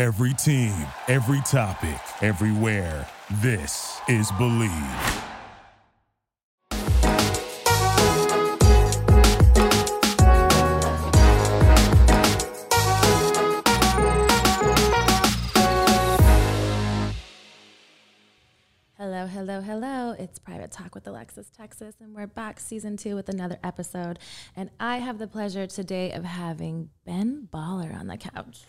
Every team, every topic, everywhere. This is Believe. Hello, hello, hello. It's Private Talk with Alexis Texas, and we're back season two with another episode. And I have the pleasure today of having Ben Baller on the couch.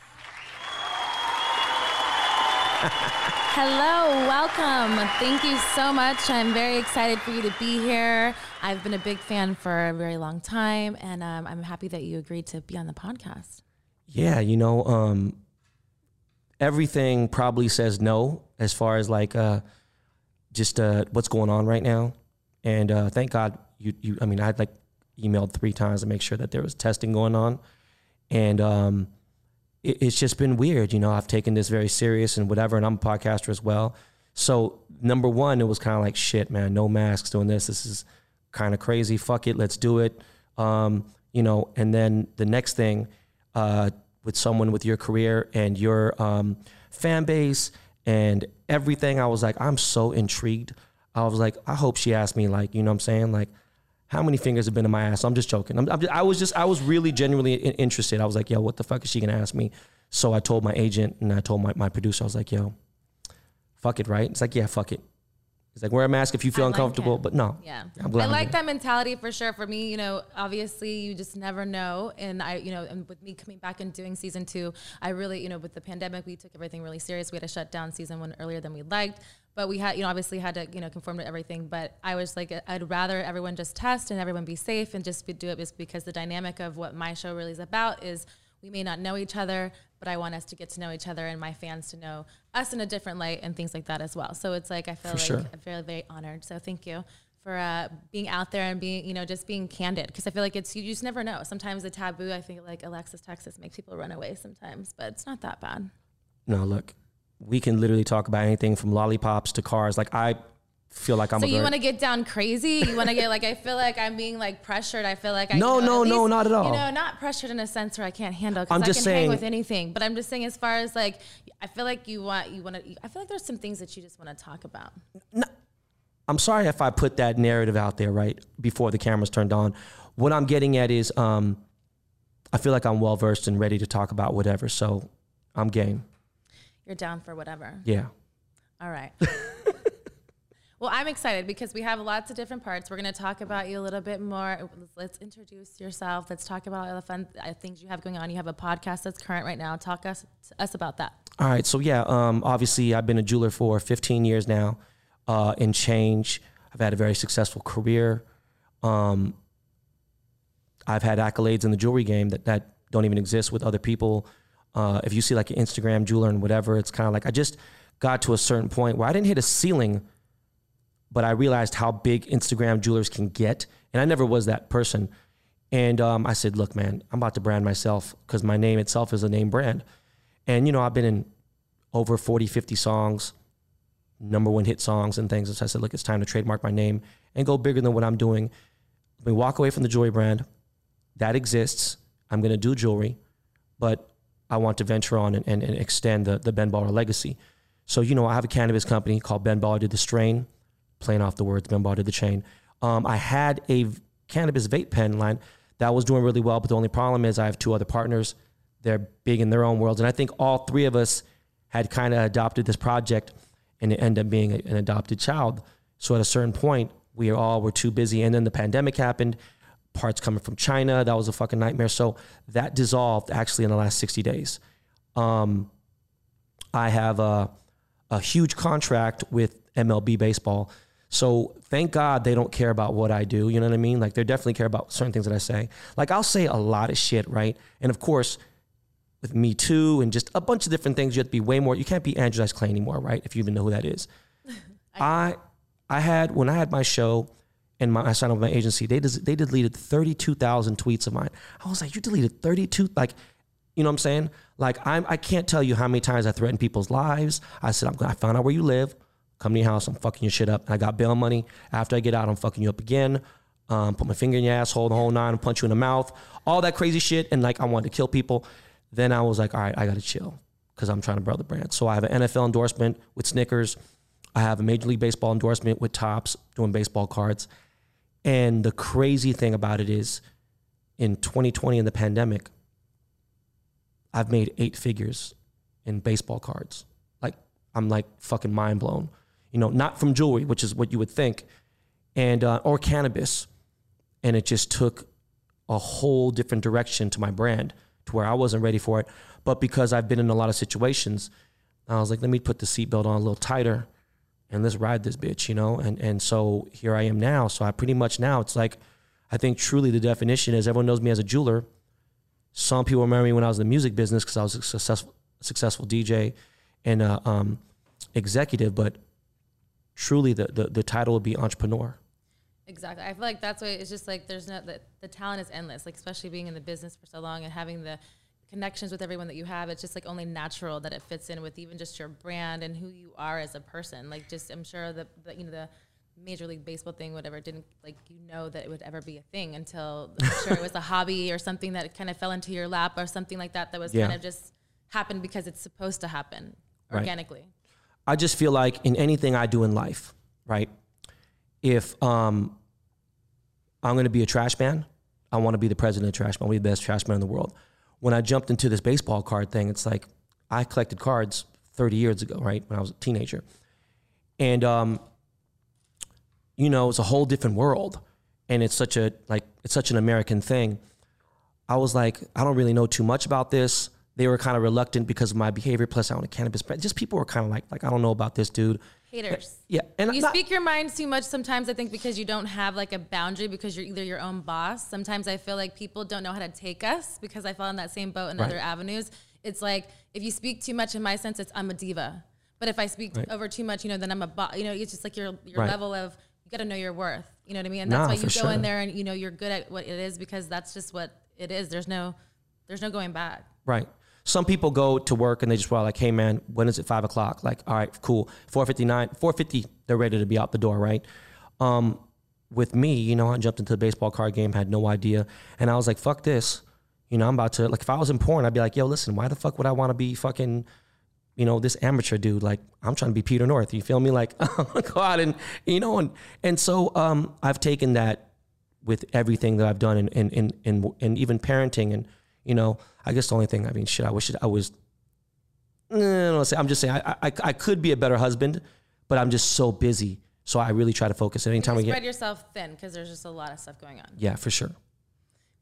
Hello, welcome. Thank you so much. I'm very excited for you to be here. I've been a big fan for a very long time, and um, I'm happy that you agreed to be on the podcast. Yeah, you know, um, everything probably says no as far as like uh, just uh, what's going on right now. And uh, thank God you, you, I mean, I had like emailed three times to make sure that there was testing going on. And um, it, it's just been weird. You know, I've taken this very serious and whatever, and I'm a podcaster as well. So, number one, it was kind of like, shit, man, no masks doing this. This is kind of crazy. Fuck it, let's do it. Um, you know, and then the next thing, uh, with someone with your career and your um, fan base and everything. I was like, I'm so intrigued. I was like, I hope she asked me, like, you know what I'm saying? Like, how many fingers have been in my ass? I'm just joking. I'm, I'm just, I was just, I was really genuinely interested. I was like, yo, what the fuck is she gonna ask me? So I told my agent and I told my, my producer, I was like, yo, fuck it, right? It's like, yeah, fuck it. It's like wear a mask if you feel I uncomfortable, it. but no. Yeah. I'm glad I like that mentality for sure. For me, you know, obviously you just never know. And I, you know, and with me coming back and doing season two, I really, you know, with the pandemic, we took everything really serious. We had to shut down season one earlier than we liked. But we had, you know, obviously had to, you know, conform to everything. But I was like, I'd rather everyone just test and everyone be safe and just be, do it just because the dynamic of what my show really is about is we may not know each other, but I want us to get to know each other and my fans to know us in a different light and things like that as well. So it's like I feel For like sure. I'm very, very honored. So thank you for uh, being out there and being, you know, just being candid because I feel like it's you just never know. Sometimes the taboo, I think like Alexis Texas makes people run away sometimes, but it's not that bad. No, look, we can literally talk about anything from lollipops to cars. Like I feel like I'm so you want to get down crazy? You want to get like I feel like I'm being like pressured. I feel like I No, you know, no, no, not at all. You know, not pressured in a sense where I can't handle. I'm I just can hang saying- with anything, but I'm just saying as far as like I feel like you want you want to. I feel like there's some things that you just want to talk about. No, I'm sorry if I put that narrative out there right before the cameras turned on. What I'm getting at is um, I feel like I'm well versed and ready to talk about whatever. So I'm game. You're down for whatever. Yeah. All right. well, I'm excited because we have lots of different parts. We're going to talk about you a little bit more. Let's introduce yourself. Let's talk about all the fun uh, things you have going on. You have a podcast that's current right now. Talk us to us about that. All right. So yeah, um, obviously I've been a jeweler for 15 years now, uh, in change. I've had a very successful career. Um, I've had accolades in the jewelry game that, that don't even exist with other people. Uh, if you see like an Instagram jeweler and whatever, it's kind of like I just got to a certain point where I didn't hit a ceiling, but I realized how big Instagram jewelers can get. And I never was that person. And um, I said, look, man, I'm about to brand myself because my name itself is a name brand. And, you know, I've been in over 40, 50 songs, number one hit songs and things. And So I said, look, it's time to trademark my name and go bigger than what I'm doing. Let me walk away from the jewelry brand. That exists. I'm going to do jewelry, but I want to venture on and, and, and extend the, the Ben Baller legacy. So, you know, I have a cannabis company called Ben Baller Did the Strain, playing off the words Ben Baller Did the Chain. Um, I had a cannabis vape pen line that was doing really well, but the only problem is I have two other partners. They're big in their own worlds. And I think all three of us had kind of adopted this project and it ended up being a- an adopted child. So at a certain point, we all were too busy. And then the pandemic happened, parts coming from China. That was a fucking nightmare. So that dissolved actually in the last 60 days. Um, I have a, a huge contract with MLB baseball. So thank God they don't care about what I do. You know what I mean? Like they definitely care about certain things that I say. Like I'll say a lot of shit, right? And of course, with Me Too and just a bunch of different things, you have to be way more. You can't be Andrew Dice Clay anymore, right? If you even know who that is. I I had when I had my show and my, I signed up with my agency, they des- they deleted thirty two thousand tweets of mine. I was like, you deleted thirty two, like, you know what I'm saying? Like I'm I can't tell you how many times I threatened people's lives. I said, I'm I found out where you live. Come to your house. I'm fucking your shit up. And I got bail money. After I get out, I'm fucking you up again. Um, put my finger in your asshole, the whole nine, punch you in the mouth, all that crazy shit. And like I wanted to kill people. Then I was like, all right, I gotta chill because I'm trying to the brand. So I have an NFL endorsement with Snickers. I have a Major League Baseball endorsement with Topps doing baseball cards. And the crazy thing about it is in 2020 in the pandemic, I've made eight figures in baseball cards. Like I'm like fucking mind blown. You know, not from jewelry, which is what you would think, and uh, or cannabis, and it just took a whole different direction to my brand to where I wasn't ready for it. But because I've been in a lot of situations, I was like, let me put the seatbelt on a little tighter and let's ride this bitch, you know? And and so here I am now. So I pretty much now it's like I think truly the definition is everyone knows me as a jeweler. Some people remember me when I was in the music business because I was a successful successful DJ and um, executive, but truly the, the the title would be entrepreneur. Exactly. I feel like that's why it's just like there's no the, the talent is endless. Like especially being in the business for so long and having the connections with everyone that you have. It's just like only natural that it fits in with even just your brand and who you are as a person. Like just I'm sure that the, you know the Major League Baseball thing, whatever, didn't like you know that it would ever be a thing until I'm sure it was a hobby or something that kind of fell into your lap or something like that that was Yeah. kind of just happened because it's supposed to happen Right. organically. I just feel like in anything I do in life, right? If um, I'm going to be a trash man, I want to be the president of trash man. I want to be the best trash man in the world. When I jumped into this baseball card thing, it's like I collected cards 30 years ago, right? When I was a teenager. And, um, you know, it's a whole different world. And it's such a, like, it's such an American thing. I was like, I don't really know too much about this. They were kind of reluctant because of my behavior. Plus, I own a cannabis brand. Just people were kind of like, like I don't know about this dude. Haters. Yeah, and You not- speak your mind too much sometimes, I think, because you don't have like a boundary because you're either your own boss. Sometimes I feel like people don't know how to take us because I fall in that same boat in Right. other avenues. It's like if you speak too much, in my sense, it's I'm a diva. But if I speak Right. over too much, you know, then I'm a boss. You know, it's just like your your Right. level of you got to know your worth. You know what I mean? And that's Nah, why you go in there and you know you're good at what it is because that's just what it is. There's no there's no going back. Right. Some people go to work and they just were like, "Hey, man, when is it five o'clock?" Like, all right, cool. Four fifty nine, four fifty, they're ready to be out the door, right? Um, with me, you know, I jumped into the baseball card game, had no idea, and I was like, "Fuck this," you know. I'm about to like, if I was in porn, I'd be like, "Yo, listen, why the fuck would I want to be fucking?" You know, this amateur dude, like I'm trying to be Peter North. You feel me? Like go out and you know, and and so um, I've taken that with everything that I've done and and and and, and even parenting and you know I guess the only thing I mean shit I wish I was no, I'm just saying I, I I could be a better husband but I'm just so busy so I really try to focus anytime we Spread get spread yourself thin because there's just a lot of stuff going on. yeah for sure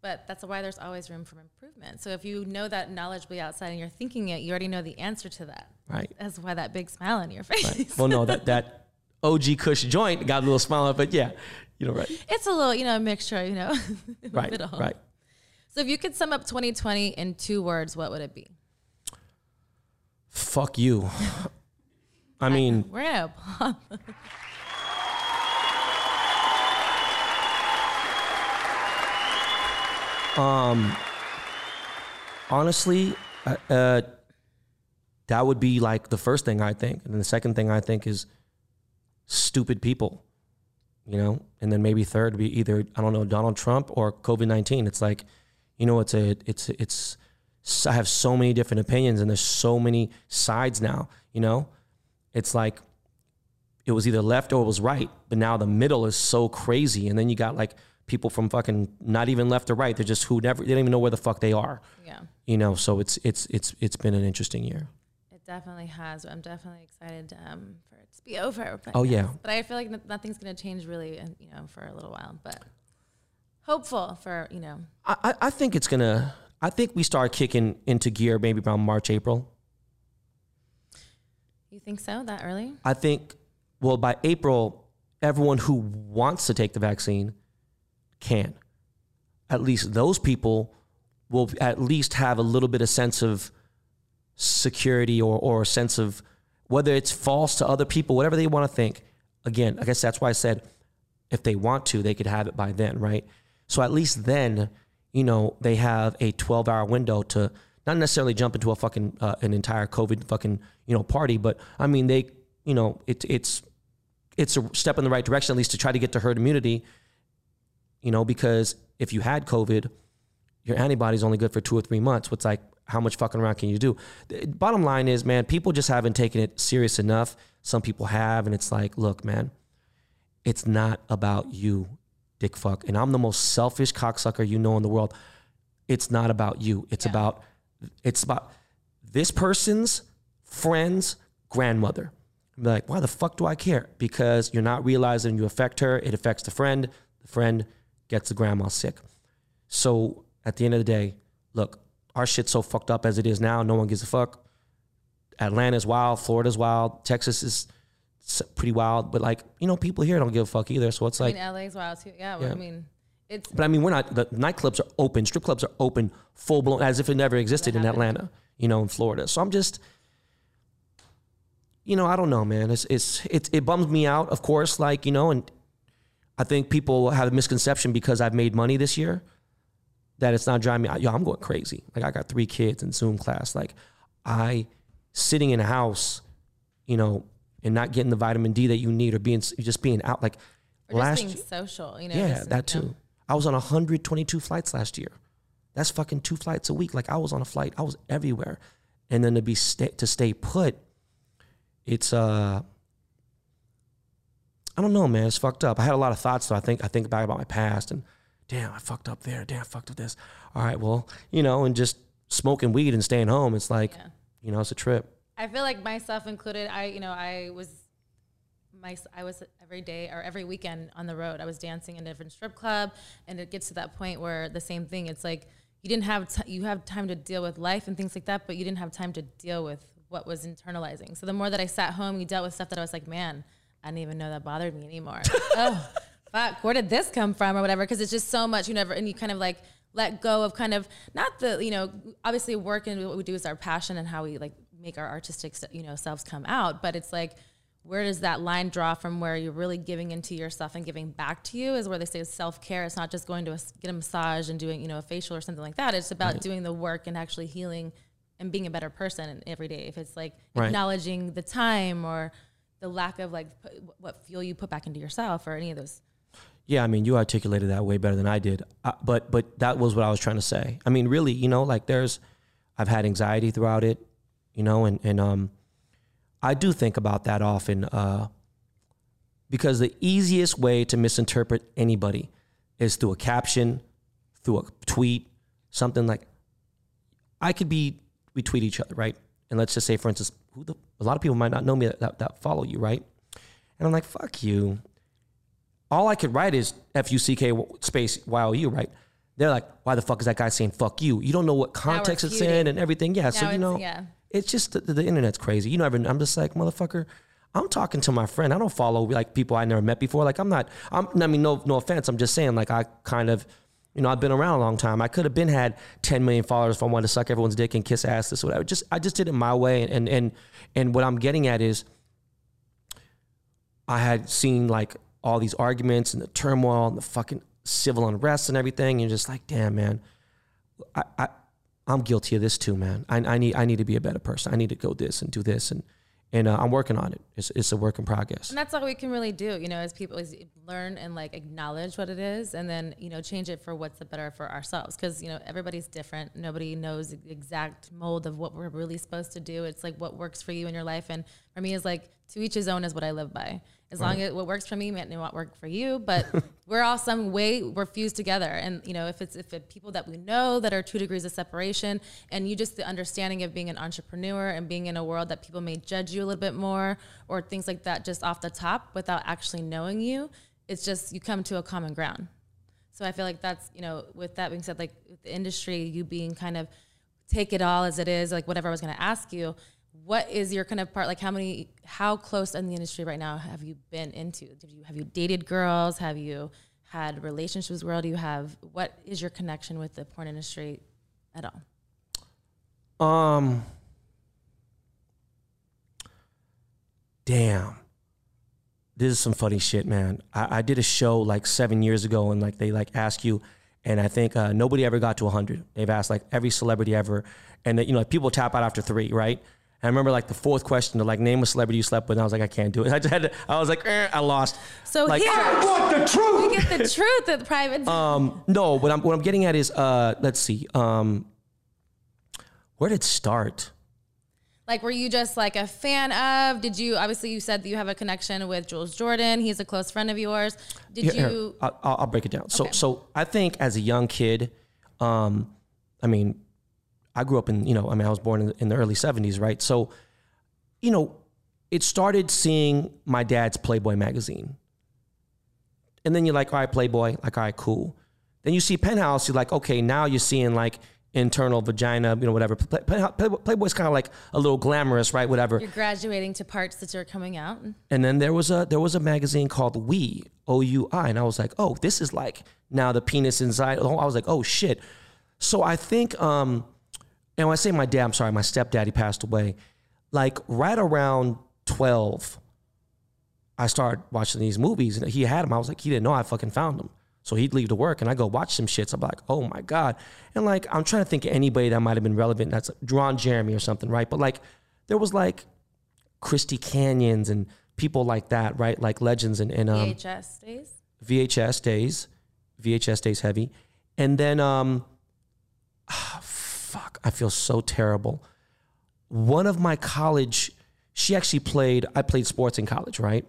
But that's why there's always room for improvement. So if you know that knowledgeably outside and you're thinking it, you already know the answer to that. right That's why that big smile on your face. well no that that OG Kush joint got a little smile on it but yeah you know right It's a little, you know, a mixture, you know. right middle. right So if you could sum up 2020 in two words, what would it be? fuck you I mean We're gonna applaud. honestly, uh, uh, that would be like the first thing I think, and then the second thing I think is stupid people, you know, and then maybe third would be either I don't know Donald Trump or COVID nineteen. It's like, you know, it's a it's it's I have so many different opinions, and there's so many sides now. You know, it's like it was either left or it was right, but now the middle is so crazy, and then you got like people from fucking not even left or right. They're just who never they don't even know where the fuck they are yeah, you know so it's it's it's it's been an interesting year it definitely has. I'm definitely excited um, for it to be over. But Oh, yeah. But I feel like nothing's gonna change really, uh, you know, for a little while. But hopeful for you know. I, I- think it's gonna i think we start kicking into gear maybe around march april You think so? That early? i think well by april everyone who wants to take the vaccine can at least those people will at least have a little bit of sense of security or, or a sense of whether it's false to other people whatever they want to think again i guess that's why i said if they want to they could have it by then right so at least then you know they have a 12 hour window to not necessarily jump into a fucking uh, an entire covid fucking you know party but i mean they you know it, it's it's a step in the right direction at least to try to get to herd immunity you know because if you had covid your antibody's only good for two or three months. What's like how much fucking around can you do? The bottom line is, man, people just haven't taken it serious enough. Some people have, and it's like, look, man, it's not about you, dick fuck. And I'm the most selfish cocksucker you know in the world. It's not about you. It's Yeah. about it's about this person's friend's grandmother. I'm like, why the fuck do I care? Because you're not realizing you affect her. It affects the friend. The friend gets the grandma sick. So at the end of the day, look, our shit's so fucked up as it is now. No one gives a fuck. Atlanta's wild. Florida's wild. Texas is pretty wild. But like, you know, people here don't give a fuck either. So it's I like, mean, LA's wild too. Yeah, well, Yeah. I mean, it's but I mean, we're not. The nightclubs are open. Strip clubs are open, full blown, as if it never existed in happened. Atlanta. You know, in Florida. So I'm just, you know, I don't know, man. It's it's it, it bums me out, of course. Like you know, and I think people have a misconception because I've made money this year that it's not driving me. Yo, I'm going crazy. Like I got three kids in Zoom class. Like I sitting in a house, you know, and not getting the vitamin D that you need, or being just being out. Like or just last being year- social. You know, yeah, just, that you know. too. I was on 122 flights last year. That's fucking two flights a week. Like I was on a flight. I was everywhere, and then to be stay, to stay put, it's uh, I don't know, man. It's fucked up. I had a lot of thoughts, so I think I think back about my past and damn, I fucked up there. Damn, I fucked up this. All right, well, you know, and just smoking weed and staying home. It's like, Yeah. you know, it's a trip. I feel like myself included. I, you know, I was my I was every day or every weekend on the road. I was dancing in a different strip club, and it gets to that point where the same thing. It's like you didn't have t- you have time to deal with life and things like that, but you didn't have time to deal with what was internalizing. So the more that I sat home, you dealt with stuff that I was like, man, I didn't even know that bothered me anymore. oh, fuck, where did this come from or whatever? Because it's just so much. You never and you kind of like let go of kind of not the you know obviously work and what we do is our passion and how we like make our artistic you know selves come out, but it's like where does that line draw from where you're really giving into yourself and giving back to you is where they say self-care it's not just going to a, get a massage and doing you know a facial or something like that it's about doing the work and actually healing and being a better person every day if it's like Right. acknowledging the time or the lack of like what fuel you put back into yourself or any of those Yeah, I mean, you articulated that way better than I did. Uh, but but that was what I was trying to say. I mean, really, you know, like there's, I've had anxiety throughout it, you know, and and um, I do think about that often, uh, because the easiest way to misinterpret anybody is through a caption, through a tweet, something like. I could be we tweet each other, right? And let's just say, for instance, who the a lot of people might not know me that, that, that follow you, right? And I'm like, fuck you all I could write is F U C K space Y O U, right? They're like, why the fuck is that guy saying fuck you? You don't know what context it's in and everything. Yeah, so you know, yeah. It's just the, the internet's crazy. You know, I'm just like, motherfucker, I'm talking to my friend. I don't follow like people I never met before. Like I'm not. I'm. I mean, no, no offense. I'm just saying. Like I kind of, you know, I've been around a long time. I could have been had 10 million followers if I wanted to suck everyone's dick and kiss ass, this whatever. Just I just did it my way. And and and what I'm getting at is, I had seen like all these arguments and the turmoil and the fucking civil unrest and everything. And just like, damn, man, I, I I'm guilty of this too, man. I, I need I need to be a better person. I need to go this and do this and and uh, I'm working on it. It's it's a work in progress. And that's all we can really do, you know, as people is learn and like acknowledge what it is and then, you know, change it for what's the better for ourselves. Cause, you know, everybody's different. Nobody knows the exact mold of what we're really supposed to do. It's like what works for you in your life. And for me is like to each his own is what I live by. As long as what works for me might not work for you, but we're all some way we're fused together. And you know, if it's if it people that we know that are two degrees of separation, and you just the understanding of being an entrepreneur and being in a world that people may judge you a little bit more or things like that just off the top without actually knowing you, it's just you come to a common ground. So I feel like that's you know, with that being said, like with the industry, you being kind of take it all as it is, like whatever I was going to ask you. What is your kind of part? Like, how many, how close in the industry right now have you been into? Did you have you dated girls? Have you had relationships? Where do you have? What is your connection with the porn industry at all? Um, damn. This is some funny shit, man. I, I did a show like seven years ago, and like they like ask you, and I think uh, nobody ever got to hundred. They've asked like every celebrity ever, and you know like, people tap out after three, right? And I remember like the fourth question to like name a celebrity you slept with, and I was like, I can't do it. I just had to, I was like, eh, I lost. So like, here, want the truth. we get the truth of the private. um, no, what I'm what I'm getting at is uh, let's see. Um, Where did it start? Like, were you just like a fan of? Did you obviously you said that you have a connection with Jules Jordan? He's a close friend of yours. Did Here- here, you? I'll, I'll I'll break it down. So, so I think as a young kid, um, I mean, I grew up in, you know, I mean, I was born in, in the early '70s, right? So, you know, it started seeing my dad's Playboy magazine, and then you're like, all right, Playboy, like, all right, cool. Then you see Penthouse, you're like, okay, now you're seeing like internal vagina, you know, whatever. Play- Play- Play- Playboy's kind of like a little glamorous, right? Whatever. You're graduating to parts that are coming out. And then there was a there was a magazine called We O U I, and I was like, oh, this is like now the penis inside. I was like, oh shit. So I think, um, and when I say my dad, I'm sorry, my stepdaddy passed away. Like right around twelve, I started watching these movies, and he had them. I was like, he didn't know I fucking found them. So he'd leave to work, and I go watch some shits. I'm like, oh my god, and like I'm trying to think of anybody that might have been relevant. That's Ron Jeremy or something, right? But like there was like Christy Canyons and people like that, right? Like legends and, and um, VHS days. VHS days, VHS days heavy, and then um, fuck, I feel so terrible. One of my college, she actually played. I played sports in college, right?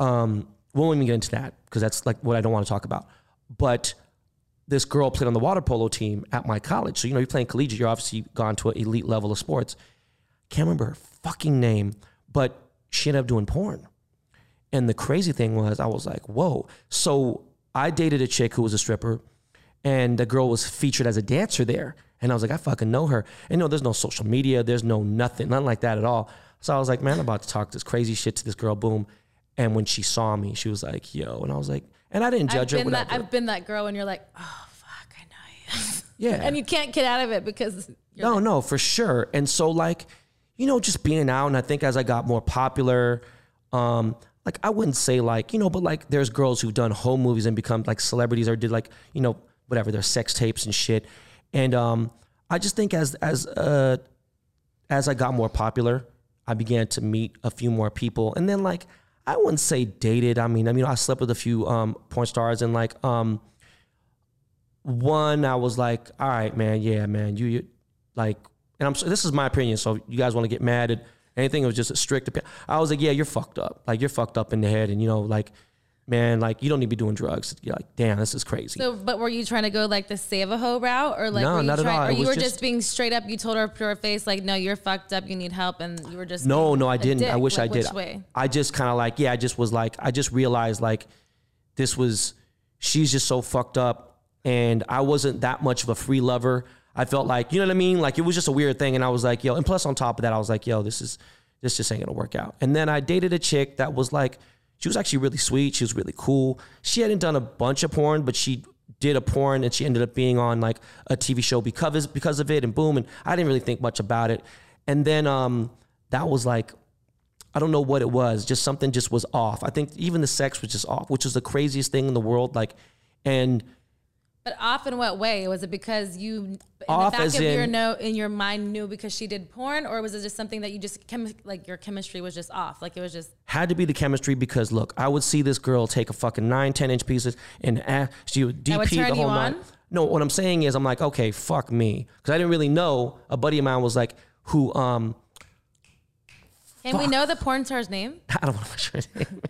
Um, we won't even get into that because that's like what I don't want to talk about. But this girl played on the water polo team at my college. So you know, you're playing collegiate. You're obviously gone to an elite level of sports. Can't remember her fucking name, but she ended up doing porn. And the crazy thing was, I was like, whoa. So I dated a chick who was a stripper, and the girl was featured as a dancer there. And I was like, I fucking know her. And no, there's no social media, there's no nothing, nothing like that at all. So I was like, man, I'm about to talk this crazy shit to this girl. Boom. And when she saw me, she was like, yo. And I was like, and I didn't I've judge her. been that. I've been that girl, and you're like, oh fuck, I know you. Yeah. and you can't get out of it because you're No, no, for sure. And so like, you know, just being out, and I think as I got more popular, um, like I wouldn't say like, you know, but like there's girls who've done home movies and become like celebrities or did like, you know, whatever, their sex tapes and shit. And um, I just think as as uh as I got more popular, I began to meet a few more people. And then like I wouldn't say dated. I mean, I mean I slept with a few um porn stars and like um one I was like, all right, man, yeah, man, you, you like, and I'm this is my opinion, so you guys want to get mad at anything? It was just a strict opinion. I was like, yeah, you're fucked up, like you're fucked up in the head, and you know, like, man, like you don't need to be doing drugs. You're like, damn, this is crazy. So, but were you trying to go like the save a hoe route, or like No, were you not at trying, all. or It you were just- just, being straight up? You told her her face, like, "No, you're fucked up. You need help," and you were just no, no, I didn't. I wish Like, I did. Which way? I just kind of like, yeah, I just was like, I just realized like this was, she's just so fucked up, and I wasn't that much of a free lover. I felt like, you know what I mean? Like it was just a weird thing, and I was like, yo, and plus on top of that, I was like, yo, this is, this just ain't gonna work out. And then I dated a chick that was like, she was actually really sweet. She was really cool. She hadn't done a bunch of porn, but she did a porn and she ended up being on like a TV show because because of it and boom and I didn't really think much about it. And then um that was like I don't know what it was, just something just was off. I think even the sex was just off, which is the craziest thing in the world like and But off in what way? Was it because you in Off the back as of your in- no in your mind knew because she did porn, or was it just something that you just chemi- like your chemistry was just off? Like it was just had to be the chemistry because look, I would see this girl take a fucking nine, ten inch pieces and uh, she would DP would the whole on? No, what I'm saying is I'm like, okay, fuck me. Because I didn't really know. A buddy of mine was like, who, um, Can we know the porn star's name? I don't want to mention her name.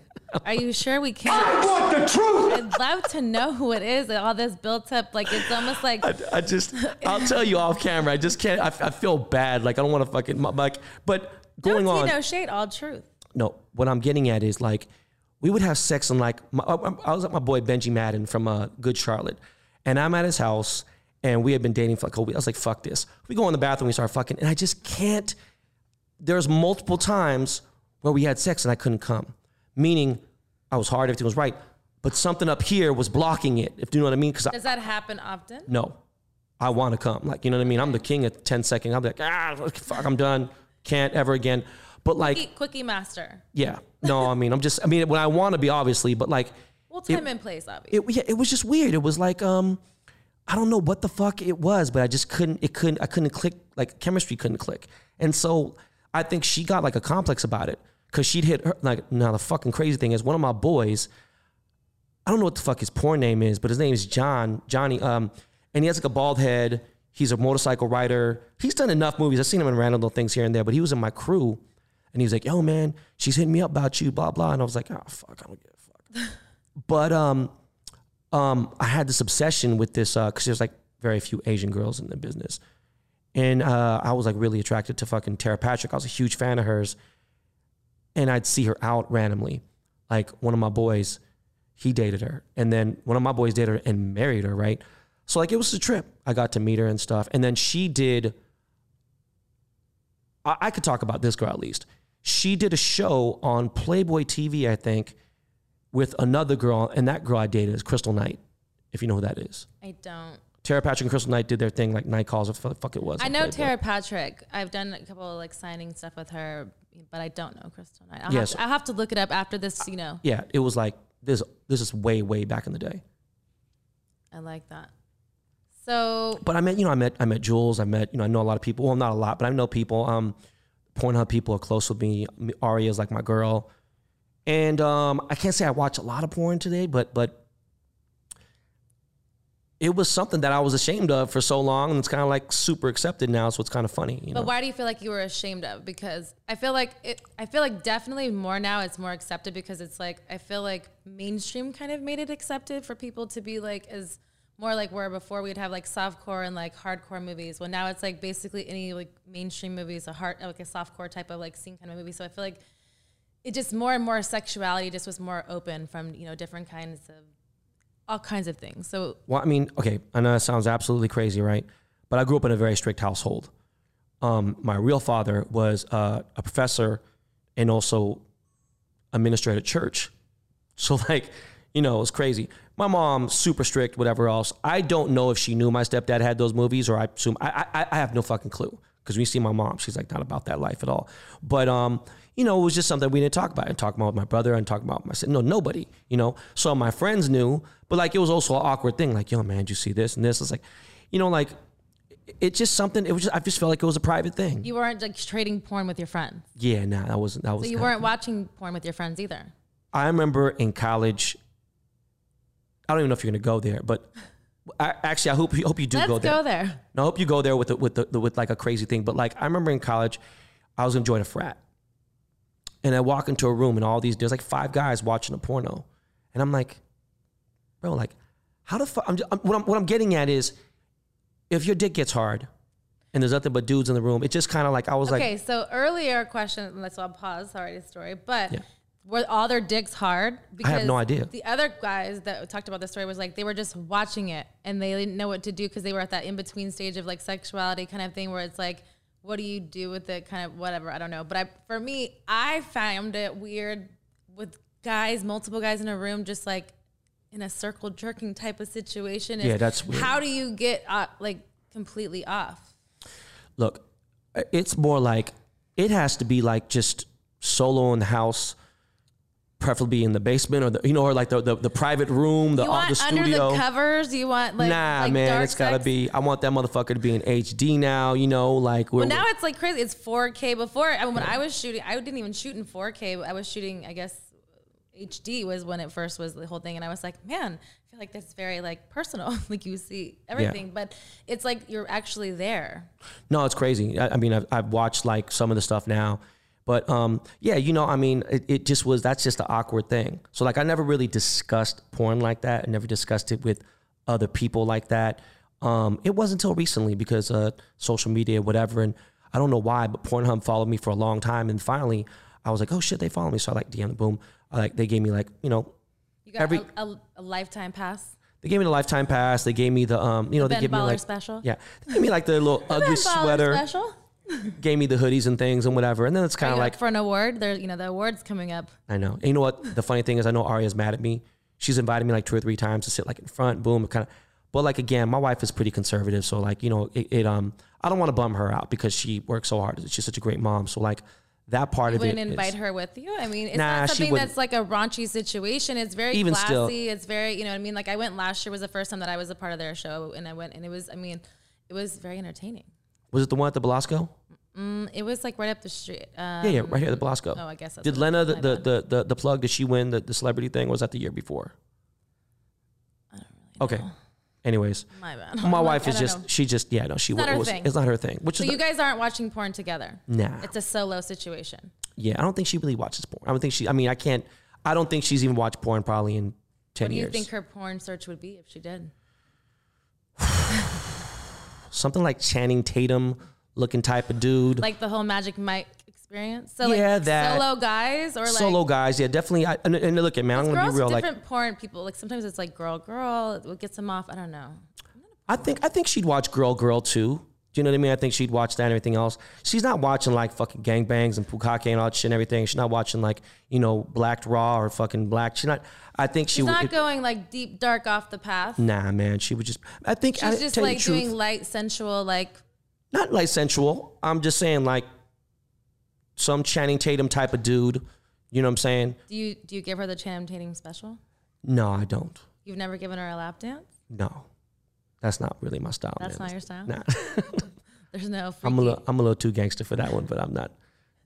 Are you sure we can't? I want the truth. I'd love to know who it is. All this built up, like it's almost like I, I just, I'll tell you off camera. I just can't, I, I feel bad. Like, I don't want to fucking, like, but going no tea, on. no shade, all truth. no, what I'm getting at is like we would have sex and like my, I I was at my boy Benji Madden from uh, Good Charlotte, and I'm at his house and we had been dating for like a week. I was like, fuck this. We go in the bathroom, we start fucking, and I just can't. There's multiple times where we had sex and I couldn't come, meaning I was hard, everything was right, but something up here was blocking it. If you know what I mean? Because Does that happen often? no, I want to come. Like, you know what I mean? I'm the king at 10 seconds. I'm like, ah, fuck, I'm done. Can't ever again. But like, Quickie, quickie master. yeah. No, I mean, I'm just, I mean, when I want to be, obviously, but like, Well, time and place, obviously. it, yeah, it was just weird. It was like, um, I don't know what the fuck it was, but I just couldn't, it couldn't, I couldn't click, like chemistry couldn't click. And so I think she got like a complex about it because she'd hit her, like, now the fucking crazy thing is one of my boys, I don't know what the fuck his porn name is, but his name is John, Johnny, um, and he has like a bald head. He's a motorcycle rider. He's done enough movies. I've seen him in random little things here and there, but he was in my crew. And he was like, yo, man, she's hitting me up about you, blah, blah. And I was like, oh, fuck, I don't give a fuck. but um, um, I had this obsession with this because there's like very few Asian girls in the business. And uh, I was like really attracted to fucking Tera Patrick. I was a huge fan of hers. And I'd see her out randomly. Like one of my boys, he dated her. And then one of my boys dated her and married her, right? So like it was a trip. I got to meet her and stuff. And then she did I, I could talk about this girl at least. She did a show on Playboy TV, I think, with another girl, and that girl I dated is Crystal Knight, if you know who that is. I don't. Tera Patrick and Crystal Knight did their thing like night calls, or the fuck it was. I know. Tera Patrick. I've done a couple of like signing stuff with her, but I don't know Crystal Knight. I'll, Yes. have, to, I'll have to look it up after this. You know, Yeah, it was like this. This is way, way back in the day. I like that. So But I met, you know, I met, I met Jules. I met, you know, I know a lot of people. Well, not a lot, but I know people. Um, Pornhub people are close with me. Aria Aria's like my girl, and um, I can't say I watch a lot of porn today, but but it was something that I was ashamed of for so long, and it's kind of like super accepted now. So it's kind of funny, you know. But why do you feel like you were ashamed of? Because I feel like it. I feel like definitely more now. It's more accepted because it's like I feel like mainstream kind of made it accepted for people to be like as more like where before we'd have like softcore and like hardcore movies. Well, now it's like basically any like mainstream movies a hard like a softcore type of like scene kind of movie. So I feel like it just more and more sexuality just was more open from you know different kinds of all kinds of things. So Well, I mean, okay, I know that sounds absolutely crazy, right? But I grew up in a very strict household. Um, my real father was uh, a professor and also a minister at a church. So, like, you know, it was crazy. My mom, super strict, whatever else. I don't know if she knew my stepdad had those movies, or I assume I I, I have no fucking clue. Because when you see my mom, she's like not about that life at all. But um, you know, it was just something we didn't talk about. And talk about with my brother and talk about my sister. No, nobody. You know, so my friends knew, but like it was also an awkward thing. Like, yo, man, did you see this and this? It's like, you know, like it's just something. It was just I just felt like it was a private thing. you weren't like trading porn with your friends. yeah, nah, that wasn't that was. So you weren't watching porn with your friends either. I remember in college. I don't even know if you're gonna go there, but I, actually, I hope you hope you do Let's go there. go there. No, I hope you go there with the, with the, the with like a crazy thing. But like I remember in college, I was gonna join a frat, and I walk into a room and all these there's like five guys watching a porno, and I'm like, bro, like how the fuck? I'm, just, I'm what I'm what I'm getting at is, if your dick gets hard, and there's nothing but dudes in the room, it just kind of like I was like, Okay, so earlier question, let's I'll pause, sorry, story. But Yeah. Were all their dicks hard? Because I have no idea. The other guys that talked about the story was like they were just watching it and they didn't know what to do because they were at that in between stage of like sexuality kind of thing where it's like, what do you do with it? Kind of whatever, I don't know. But I, for me, I found it weird with guys, multiple guys in a room, just like in a circle jerking type of situation. Yeah, that's weird. How do you get uh, like completely off? look, it's more like it has to be like just solo in the house, preferably in the basement or the you know or like the the, the private room, the You want the under studio. the covers? You want like nah, like man, it's gotta sex? be. I want that motherfucker to be in HD now. You know, like Well, now it's like crazy. It's 4K. Before, I mean, when I was shooting, I didn't even shoot in 4K. I was shooting, I guess, HD was when it first was the whole thing, and I was like, man, I feel like that's very like personal. like you see everything, but it's like you're actually there. No, it's crazy. I, I mean, I've, I've watched like some of the stuff now, but um, yeah, you know, I mean, it, it just was that's just an awkward thing. So like, I never really discussed porn like that. I never discussed it with other people like that. Um, it wasn't until recently because uh, social media, whatever, and I don't know why, but Pornhub followed me for a long time, and finally, I was like, oh shit, they follow me. So I like DM the boom. I like they gave me like you know You got Every- a, a, a lifetime pass. they gave me the lifetime pass. They gave me the um you know they Ben gave me like special. yeah they gave me like the little ugly sweater. special. Gave me the hoodies and things and whatever, and then it's kind of like for an award. There, you know, the award's coming up. I know. And you know what? The funny thing is, I know Arya's mad at me. She's invited me like two or three times to sit like in front. Boom, kind of. But like again, my wife is pretty conservative, so like you know, it, it um, I don't want to bum her out because she works so hard. She's such a great mom. So like that part You of it. wouldn't invite is- her with you. I mean, it's Nah, not something that's like a raunchy situation. It's very Even still. classy. It's very, you know what I mean? Like I went last year was the first time that I was a part of their show and I went and it was, I mean, it was very entertaining. Was it the one at the Belasco? Mm, It was like right up the street. Um, Yeah, yeah, right here at the Belasco. Oh, I guess that's Did Lena the, the, the, the, the plug? Did she win the, the celebrity thing? Was that the year before? I don't really Okay. Anyways, My bad. my I'm like, wife is just know. she just yeah no she not her was thing. it's not her thing. Which So is you guys aren't watching porn together. nah. It's a solo situation. Yeah, I don't think she really watches porn. I don't think she. I mean, I can't. I don't think she's even watched porn probably in ten years. What do you years. think her porn search would be if she did? Something like Channing Tatum looking type of dude. Like the whole Magic Mike experience. So like Yeah, that. solo guys or like Solo guys, yeah, definitely. I, and, and look at man, I'm gonna be real. Like, different porn people. Like sometimes it's like girl girl. What gets them off? I don't know. I think I think she'd watch Girl Girl too. Do you know what I mean? I think she'd watch that and everything else. She's not watching like fucking gangbangs and bukkake and all that shit and everything. She's not watching like you know blacked Raw or fucking Black. She's not. I think she She's not going like deep dark off the path. nah, man. She would just. I think. I She's just tell you like doing light sensual like not like sensual. I'm just saying like some Channing Tatum type of dude. You know what I'm saying? do you do you give her the Channing Tatum special? No, I don't. You've never given her a lap dance? No, that's not really my style. That's man. not your style? Nah, There's no freaky. I'm a little, I'm a little too gangster for that one, but I'm not.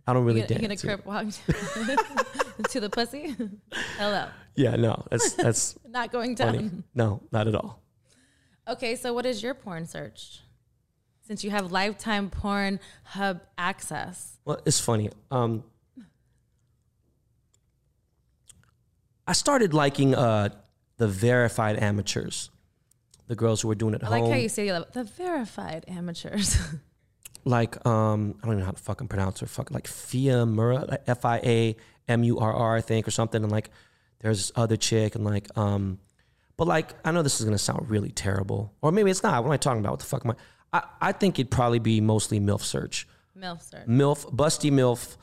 I don't really you gonna, you dance. gonna crip walk to the pussy? Hello. yeah, no, that's that's Not going down. funny. No, not at all. Okay, so what is your porn search? Since you have lifetime porn hub access. Well, it's funny. Um, I started liking uh, the verified amateurs, the girls who were doing it at I like how you say that. The verified amateurs. like um, I don't even know how to fucking pronounce her. Fuck like Fia Mura, like F I A M U R R, I think, or something. And like, there's this other chick, and like, um, but like, I know this is gonna sound really terrible, or maybe it's not. What am I talking about? What the fuck am I? I, I think it'd probably be mostly MILF search, MILF search. MILF, busty MILF.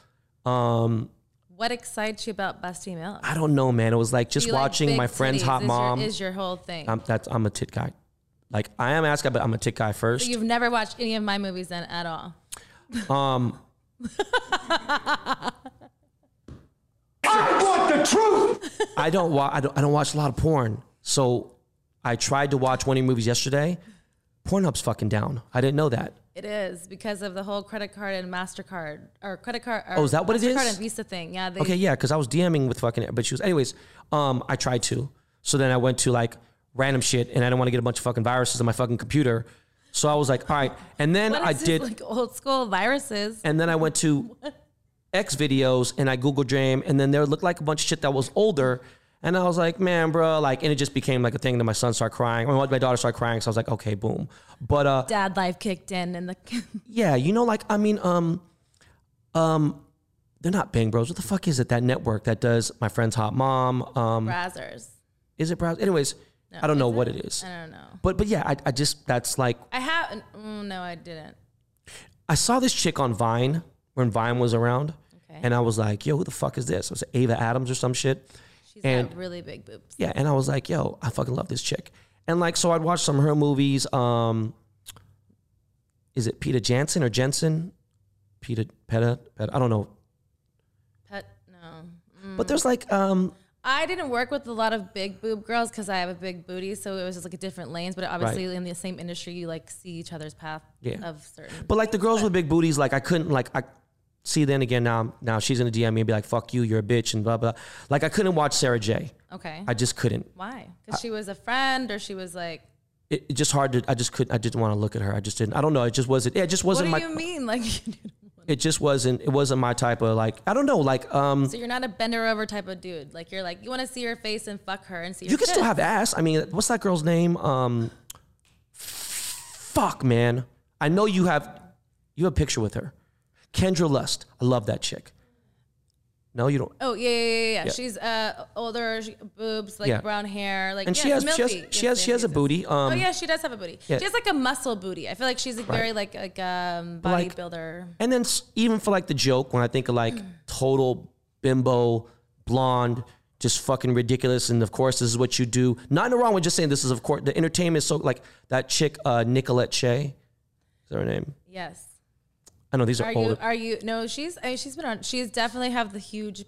Um, What excites you about busty MILF? I don't know, man. It was like just You like watching big my friend's titties hot is mom. Your, is your whole thing. I'm, that's I'm a tit guy. Like I am ass guy, but I'm a tit guy first. so you've never watched any of my movies then at all. Um, I want the truth. I don't watch. I don't, I don't watch a lot of porn. So I tried to watch one of your movies yesterday. Pornhub's fucking down. I didn't know that. It is because of the whole credit card and Mastercard or credit card. Or Oh, is that what it is? and Visa thing. Yeah. They, Okay, yeah, because I was DMing with fucking, but she was. Anyways, um, I tried to. So then I went to like random shit, and I didn't want to get a bunch of fucking viruses on my fucking computer. So I was like, all right. And then I is this, did. like old school viruses. And then I went to X videos and I Googled Dream, and then there looked like a bunch of shit that was older. And I was like, man, bro, like, and it just became like a thing that my son started crying. Mean, my daughter started crying, so I was like, okay, boom. But uh, Dad life kicked in and the yeah, you know, like, I mean, um, um, they're not Bang Bros. What the fuck is it? That network that does my friend's hot mom. Um, Brazzers. is it Browse? Anyways, I don't know it? what it is. I don't know. But but yeah, I, I just that's like I have. Mm, no, I didn't. I saw this chick on Vine when Vine was around, Okay. and I was like, yo, who the fuck is this? It was Ava Adams or some shit. She's And- got really big boobs. Yeah, and I was like, yo, I fucking love this chick. And like, so I'd watch some of her movies. Um, is it Peter Jansen or Jensen? Peter Peta? Peta? I don't know. Pet. No. But there's like, um, I didn't work with a lot of big boob girls because I have a big booty, so it was just like a different lanes. But obviously, in the same industry, you like see each other's path Yeah. of certain. but like the girls with big booties, like I couldn't like I see then again now now she's gonna DM me and be like, fuck you, you're a bitch and blah blah. Like I couldn't watch Sarah Jay okay. I just couldn't. Why? Because she was a friend, or she was like. It, it just hard to. I just couldn't. I didn't want to look at her. I just didn't. I don't know. It just wasn't. It just wasn't What do my. you mean? Like, It just wasn't. It wasn't my type of like. I don't know. Like um. so you're not a bender over type of dude. Like you're like you want to see her face and fuck her and see. You can still have ass. I mean, what's that girl's name? Um, fuck, man. I know you have. You have a picture with her, Kendra Lust. I love that chick. No, you don't. Oh yeah, yeah, yeah, yeah. Yeah. She's uh older, she, boobs, like Yeah. brown hair, like And yes, she has- she has- she has- she has a booty, um, oh yeah, she does have a booty. yeah. She has like a muscle booty. I feel like she's like very like like um like- bodybuilder. And then even for like the joke, when I think of like total bimbo, blonde, just fucking ridiculous, and of course this is what you do. Not wrong with just saying this is of course the entertainment is so like that chick uh, Nicolette Shea. Is that her name? yes. I know these are, Are older. you? Are you? No, she's. I she's been on. She's definitely have the huge,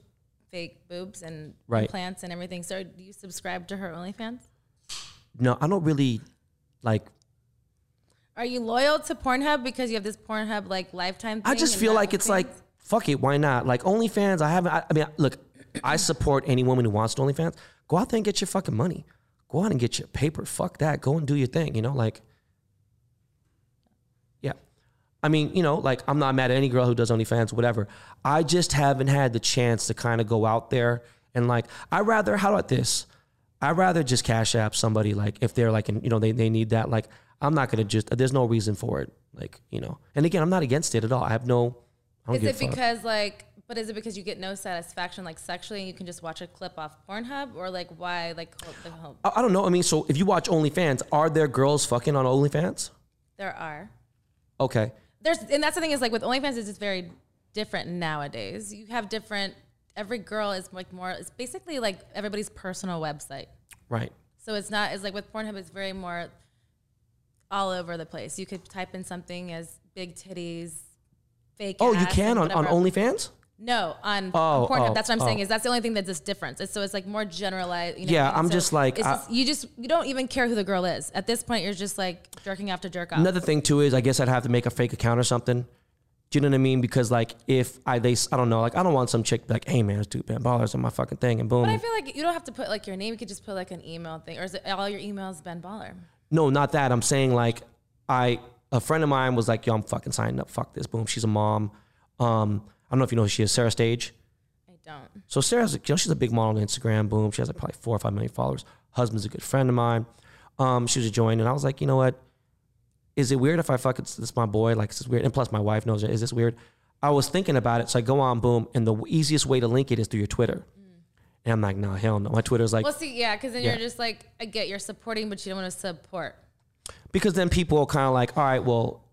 fake boobs and Right. implants and everything. So do you subscribe to her OnlyFans? no, I don't really like. Are you loyal to Pornhub because you have this Pornhub like lifetime? I just feel like it's OnlyFans? like fuck it, why not? Like OnlyFans, I haven't. I, I mean, look, I support any woman who wants to OnlyFans. Go out there and get your fucking money. go out and get your paper. Fuck that. Go and do your thing. You know, like. I mean, you know, like I'm not mad at any girl who does OnlyFans, whatever. I just haven't had the chance to kind of go out there and like, I rather, how about this? I'd rather just cash app somebody like if they're like, in, you know, they, they need that. Like, I'm not gonna just. There's no reason for it. Like, you know. And again, I'm not against it at all. I have no. I don't Is it a fuck. because like, but is it because you get no satisfaction like sexually and you can just watch a clip off Pornhub or like why like the whole, I, I don't know. I mean, so if you watch OnlyFans, are there girls fucking on OnlyFans? there are Okay. There's and that's the thing is like with OnlyFans is it's very different nowadays. You have different. Every girl is like more. It's basically like everybody's personal website. Right. So it's not It's like with Pornhub. It's very more all over the place. You could type in something as big titties, fake. Oh, you can on, on. OnlyFans? No, on, Oh, on Pornhub. oh, that's what I'm saying. oh. Is that's the only thing that's this difference. It's, so it's like more generalized. You know Yeah, I mean? I'm So just like, I- just- you just you don't even care who the girl is at this point. You're just like jerking off to jerk off. Another thing too is I guess I'd have to make a fake account or something. Do you know what I mean? Because like if I they I don't know like I don't want some chick like hey man it's two Ben Ballers on my fucking thing and boom. but I feel like you don't have to put like your name. You could just put like an email thing, or is it all your emails Ben Baller? No, not that. I'm saying like I a friend of mine was like, yo, I'm fucking signing up. Fuck this. Boom. She's a mom. Um, don't know if you know who she is, Sarah Stage. I don't. So Sarah's, you know, she's a big model on Instagram. Boom. She has like probably four or five million followers. Husband's a good friend of mine. Um, she was a join, and I was like, you know what? Is it weird if I fuck it's this my boy? Like, is this weird? And plus, my wife knows it. Is this weird? I was thinking about it, so I go on, boom, and the easiest way to link it is through your Twitter. And I'm like, no, hell no. My Twitter's like, Well, see, yeah, because then Yeah. you're just like, I get you're supporting, but you don't want to support. because then people are kind of like, all right, well,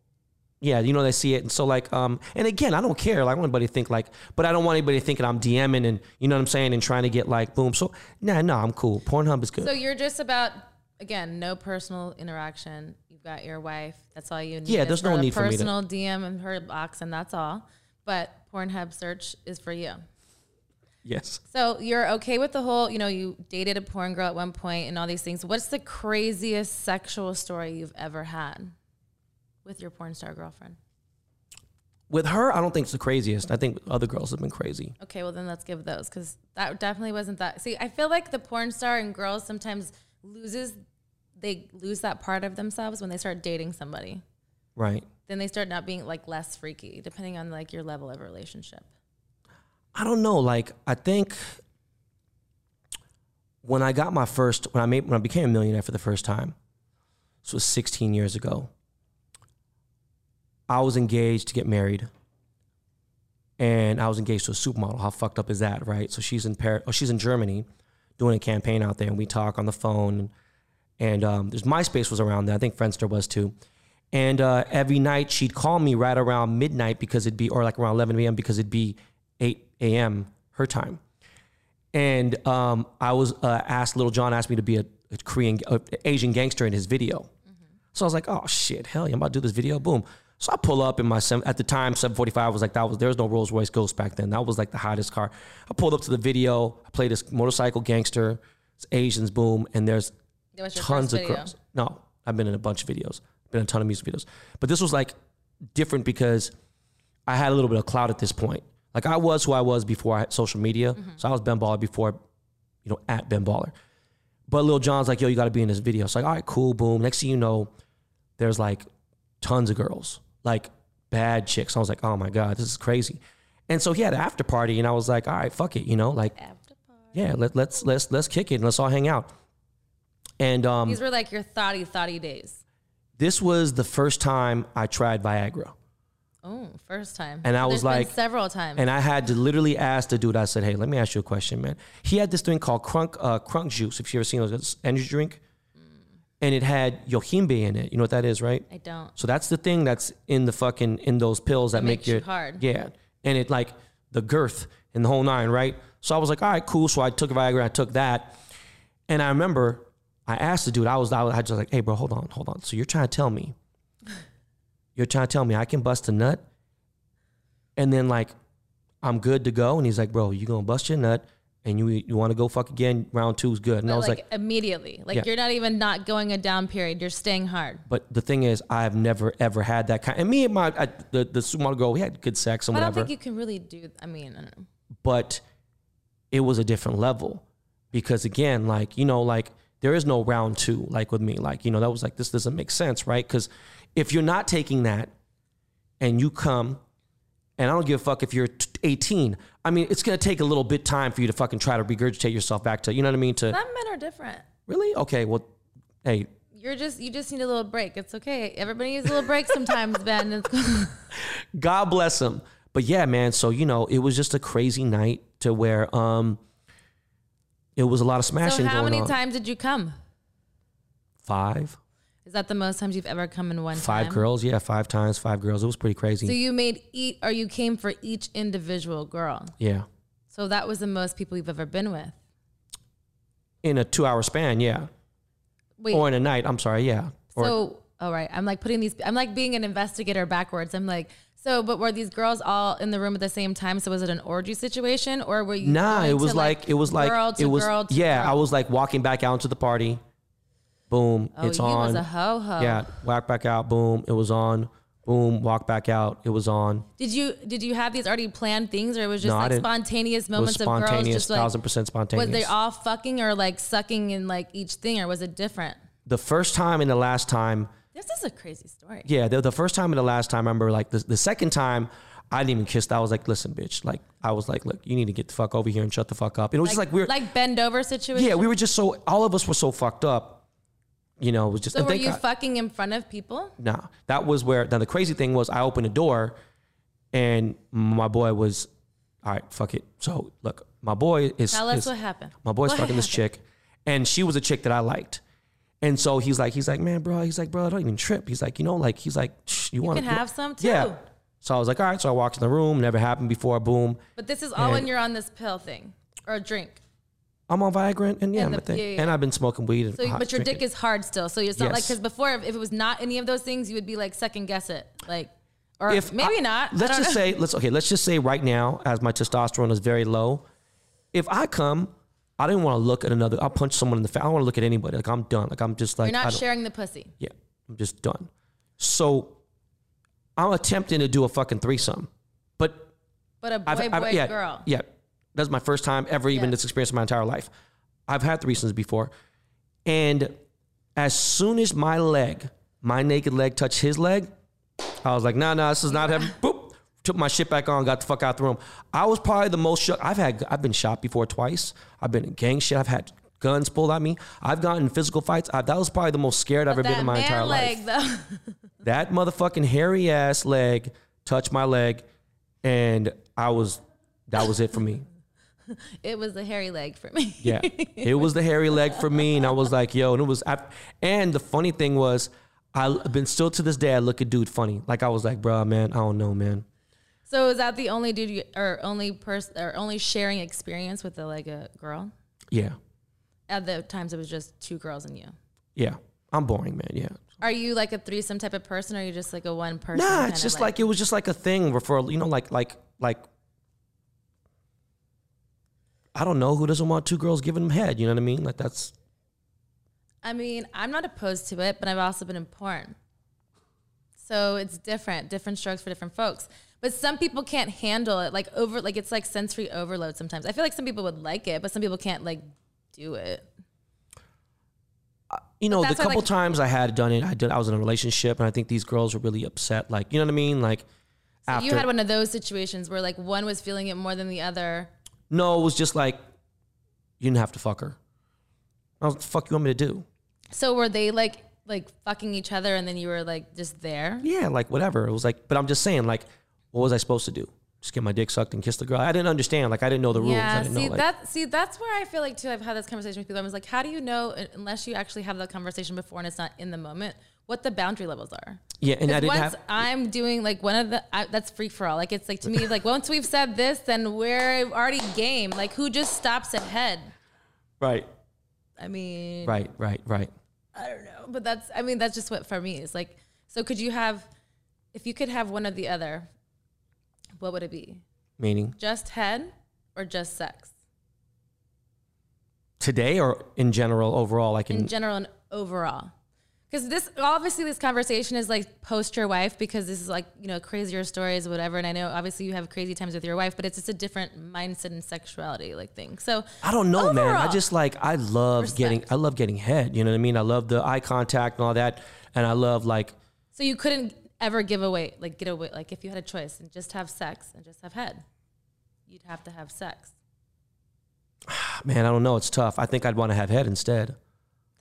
yeah, you know, they see it. And so like, um, and again, I don't care. Like, I want anybody to think like, but I don't want anybody thinking I'm DMing and you know what I'm saying and trying to get like, boom. So nah, no, I'm cool. Pornhub is good. So you're just about again, no personal interaction. You've got your wife. That's all you need. Yeah, there's no need for me to- personal DM in her box, and that's all. But Pornhub search is for you. yes. So you're okay with the whole, you know, you dated a porn girl at one point and all these things. What's the craziest sexual story you've ever had with your porn star girlfriend? With her, I don't think it's the craziest. I think other girls have been crazy. Okay, well then let's give those because that definitely wasn't that. See, I feel like the porn star and girls sometimes loses, they lose that part of themselves when they start dating somebody. Right. Then they start not being like less freaky, depending on like your level of relationship. I don't know. Like, I think when I got my first, when I made, when I became a millionaire for the first time, this was 16 years ago. I was engaged to get married, and I was engaged to a supermodel. How fucked up is that, right? So she's in Paris, oh, she's in Germany, doing a campaign out there, and we talk on the phone. And um, there's MySpace was around there. I think Friendster was too. And uh, every night she'd call me right around midnight because it'd be, or like around 11 a.m. because it'd be 8 a.m. her time. And um, I was uh, asked, Lil Jon asked me to be a, a Korean, uh, Asian gangster in his video. So I was like, oh shit, hell yeah, I'm about to do this video. Boom. So I pull up in my at the time 745 was like that was there was no Rolls Royce Ghost back then. That was like the hottest car. I pulled up to the video. I played this motorcycle gangster. It's Asians. Boom. And there's That was your tons of video. girls. No, I've been in a bunch of videos. Been in a ton of music videos. But this was like different because I had a little bit of clout at this point. Like I was who I was before I had social media. Mm-hmm. So I was Ben Baller before, you know, at Ben Baller. But Lil Jon's like, yo, you got to be in this video. So like, all right, cool, boom. Next thing you know, there's like tons of girls, like bad chicks. I was like, oh my god, this is crazy. And so he had an after party, and I was like, all right, fuck it, you know, like, After party. yeah, let, let's let's let's kick it and let's all hang out. And um, These were like your thoughty thoughty days. this was the first time I tried Viagra. Oh, first time. And I There's was been like- several times. And I had to literally ask the dude, I said, hey, let me ask you a question, man. He had this thing called crunk, uh, crunk juice, if you ever seen those, energy drink. And it had yohimbe in it. You know what that is, right? I don't. So that's the thing that's in the fucking, in those pills that make you your, hard. Yeah. And it like the girth and the whole nine, right? So I was like, all right, cool. So I took Viagra, I took that. And I remember I asked the dude, I was, I was just like, hey, bro, hold on, hold on. So you're trying to tell me, you're trying to tell me I can bust a nut and then like I'm good to go. And he's like, bro, you gonna bust your nut and you you want to go fuck again? Round two is good. And I was like, like, immediately. Like Yeah. you're not even not going a down period. You're staying hard. but the thing is, I've never ever had that kind. And me and my I, the the supermodel girl, we had good sex and whatever. I don't think you can really do. I mean, I don't know. but it was a different level because again, like you know, like there is no round two like with me. Like, you know, that was like, this doesn't make sense, right? Because if you're not taking that and you come, and I don't give a fuck if you're 18. I mean, it's gonna take a little bit time for you to fucking try to regurgitate yourself back to, you know what I mean? To Some men are different. really, okay, well, hey, You're just you just need a little break. It's okay. Everybody needs a little break sometimes, Ben. It's cool. God bless him. But yeah, man. So you know, it was just a crazy night to where um, it was a lot of smashing So how going many on. times did you come? Five, Is that the most times you've ever come in one five time? girls. Yeah, five times, five girls. It was pretty crazy. So you made eat or you came for each individual girl. yeah, So that was the most people you've ever been with. in a two-hour span. Yeah, Wait. or in a night. I'm sorry. Yeah. Or, so all right, I'm like putting these. I'm like being an investigator backwards. I'm like. So, but were these girls all in the room at the same time? So, was it an orgy situation, or were you? Nah, it was to, like, it was like girl to it was girl to yeah. girl? I was like walking back out into the party. Boom, Oh, it's on. was a ho ho. yeah, walk back out. Boom, it was on. Boom, walk back out. It was on. Did you did you have these already planned things, or it was just No, like spontaneous moments of girls spontaneous, just like thousand percent spontaneous. was they all fucking or like sucking in like each thing, or was it different? the first time and the last time, This is a crazy story. yeah, the, the first time and the last time, I remember like the, the second time, I didn't even kiss. I was like, listen, bitch. Like, I was like, look, you need to get the fuck over here and shut the fuck up. It was just like weird. like bend over situation. yeah, we were just so, all of us were so fucked up. You know, it was just, So and were you God- fucking in front of people? Nah, that was where. Now the crazy thing was, I opened the door, and my boy was, all right, fuck it. So look, my boy is. Tell us is- what happened. My boy's What fucking this chick, and she was a chick that I liked, and so he's like, he's like, man, bro, he's like, bro, I don't even trip. He's like, you know, like he's like, Shh, you, want to have some, too. Yeah. So I was like, all right. So I walked in the room. Never happened before. Boom. But this is all when you're on this pill thing or a drink. I'm on Viagra, and, and yeah, And I'm the- a thing. yeah, yeah. and I've been smoking weed. And So, but your dick is hard still. So it's not like because before, if it was not any of those things, you would be like second guess it, like, or if maybe I- not. Let's just know. say let's okay. Let's just say right now, as my testosterone is very low, if I come, I didn't want to look at another. I'll punch someone in the face. I don't want to look at anybody. Like I'm done. Like I'm just like you're not sharing the pussy. Yeah, I'm just done. So I'm attempting to do a fucking threesome, but But a boy, I've, boy, I've yeah, girl. yeah. That's my first time ever even Yeah. this experience in my entire life. I've had threesomes before, and as soon as my leg, my naked leg, touched his leg, I was like, nah, nah, this is not happening. Boop. Took my shit back on, got the fuck out the room. I was probably the most shook. I've had, I've been shot before twice. I've been in gang shit. I've had guns pulled at me. I've gotten in physical fights. I, that was probably the most scared I've ever been in my entire leg, life. though. That motherfucking hairy ass leg touched my leg, and I was, that was it for me. it was the hairy leg for me. Yeah, it was the hairy leg for me, and I was like, yo, and it was. I, and the funny thing was, I've been still to this day. I look at dude funny. Like I was like, bro, man, I don't know, man. So is that the only dude you, or only person or only sharing experience with a, like a girl? Yeah, At the times it was just two girls and you. yeah, I'm boring, man. Yeah. Are you like a threesome type of person, or are you just like a one person? Nah, it's just like, it was just like a thing where for you know, like like like. I don't know who doesn't want two girls giving them head. You know what I mean? Like that's I mean, I'm not opposed to it, but I've also been in porn. So it's different, different strokes for different folks. But some people can't handle it, like over, like it's like sensory overload. Sometimes I feel like some people would like it, but some people can't like do it. you know, the couple like- times I had done it, I did. I was in a relationship, and I think these girls were really upset. Like, you know what I mean? Like, after You had one of those situations where like one was feeling it more than the other. No, it was just like you didn't have to fuck her. I was, what the fuck you want me to do? So were they like like fucking each other, and then you were like just there? Yeah, like whatever. It was like, but I'm just saying, like, what was I supposed to do? Just get my dick sucked and kiss the girl? I didn't understand. Like, I didn't know the rules. I Yeah, didn't see know, like, that see that's where I feel like too. I've had this conversation with people. I was like, how do you know uh, unless you actually have that conversation before and it's not in the moment what the boundary levels are? yeah, and I once have. I'm doing like one of the I, that's free for all. Like it's like to me like once we've said this, then we're already game. Like who just stops ahead? Right, I mean, right, right, right. I don't know, but that's I mean that's just what for me is like. So could you have, if you could have one or the other, what would it be? Meaning Just head or just sex? today or in general, overall, like in, in general and overall. Because this obviously this conversation is like post your wife because this is like you know crazier stories whatever and I know obviously you have crazy times with your wife but it's just a different mindset and sexuality like thing so I don't know, man. I just like I love Respect. getting I love getting head. You know what I mean? I love the eye contact and all that, and I love like so you couldn't ever give away like get away like if you had a choice and just have sex and just have head you'd have to have sex man, I don't know. It's tough. I think I'd want to have head instead.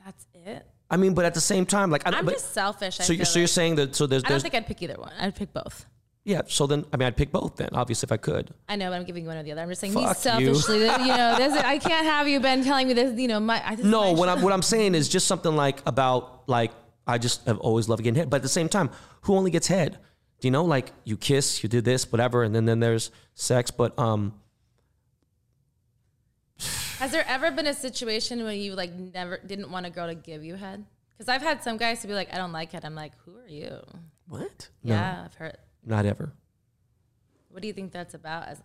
that's it I mean, but at the same time, like I don't. I'm but, just selfish I so you're feel so you're saying that so there's I don't think I'd pick either one I'd pick both yeah. So then I mean I'd pick both then. Obviously, if I could. I know, but I'm giving you one or the other. I'm just saying me Fuck you. selfishly. that, You know, this, I can't have you, Ben, telling me this. You know, my I, this No, my what. I'm what I'm saying is just something like about like I just have always loved getting head, but at the same time, who only gets head? Do you know like you kiss, you do this, whatever, and then then there's sex, but um. Has there ever been a situation where you like never didn't want a girl to give you head? Because I've had some guys to be like, I don't like head. I'm like, who are you? What? Yeah, I've heard. Not ever. What do you think that's about? As,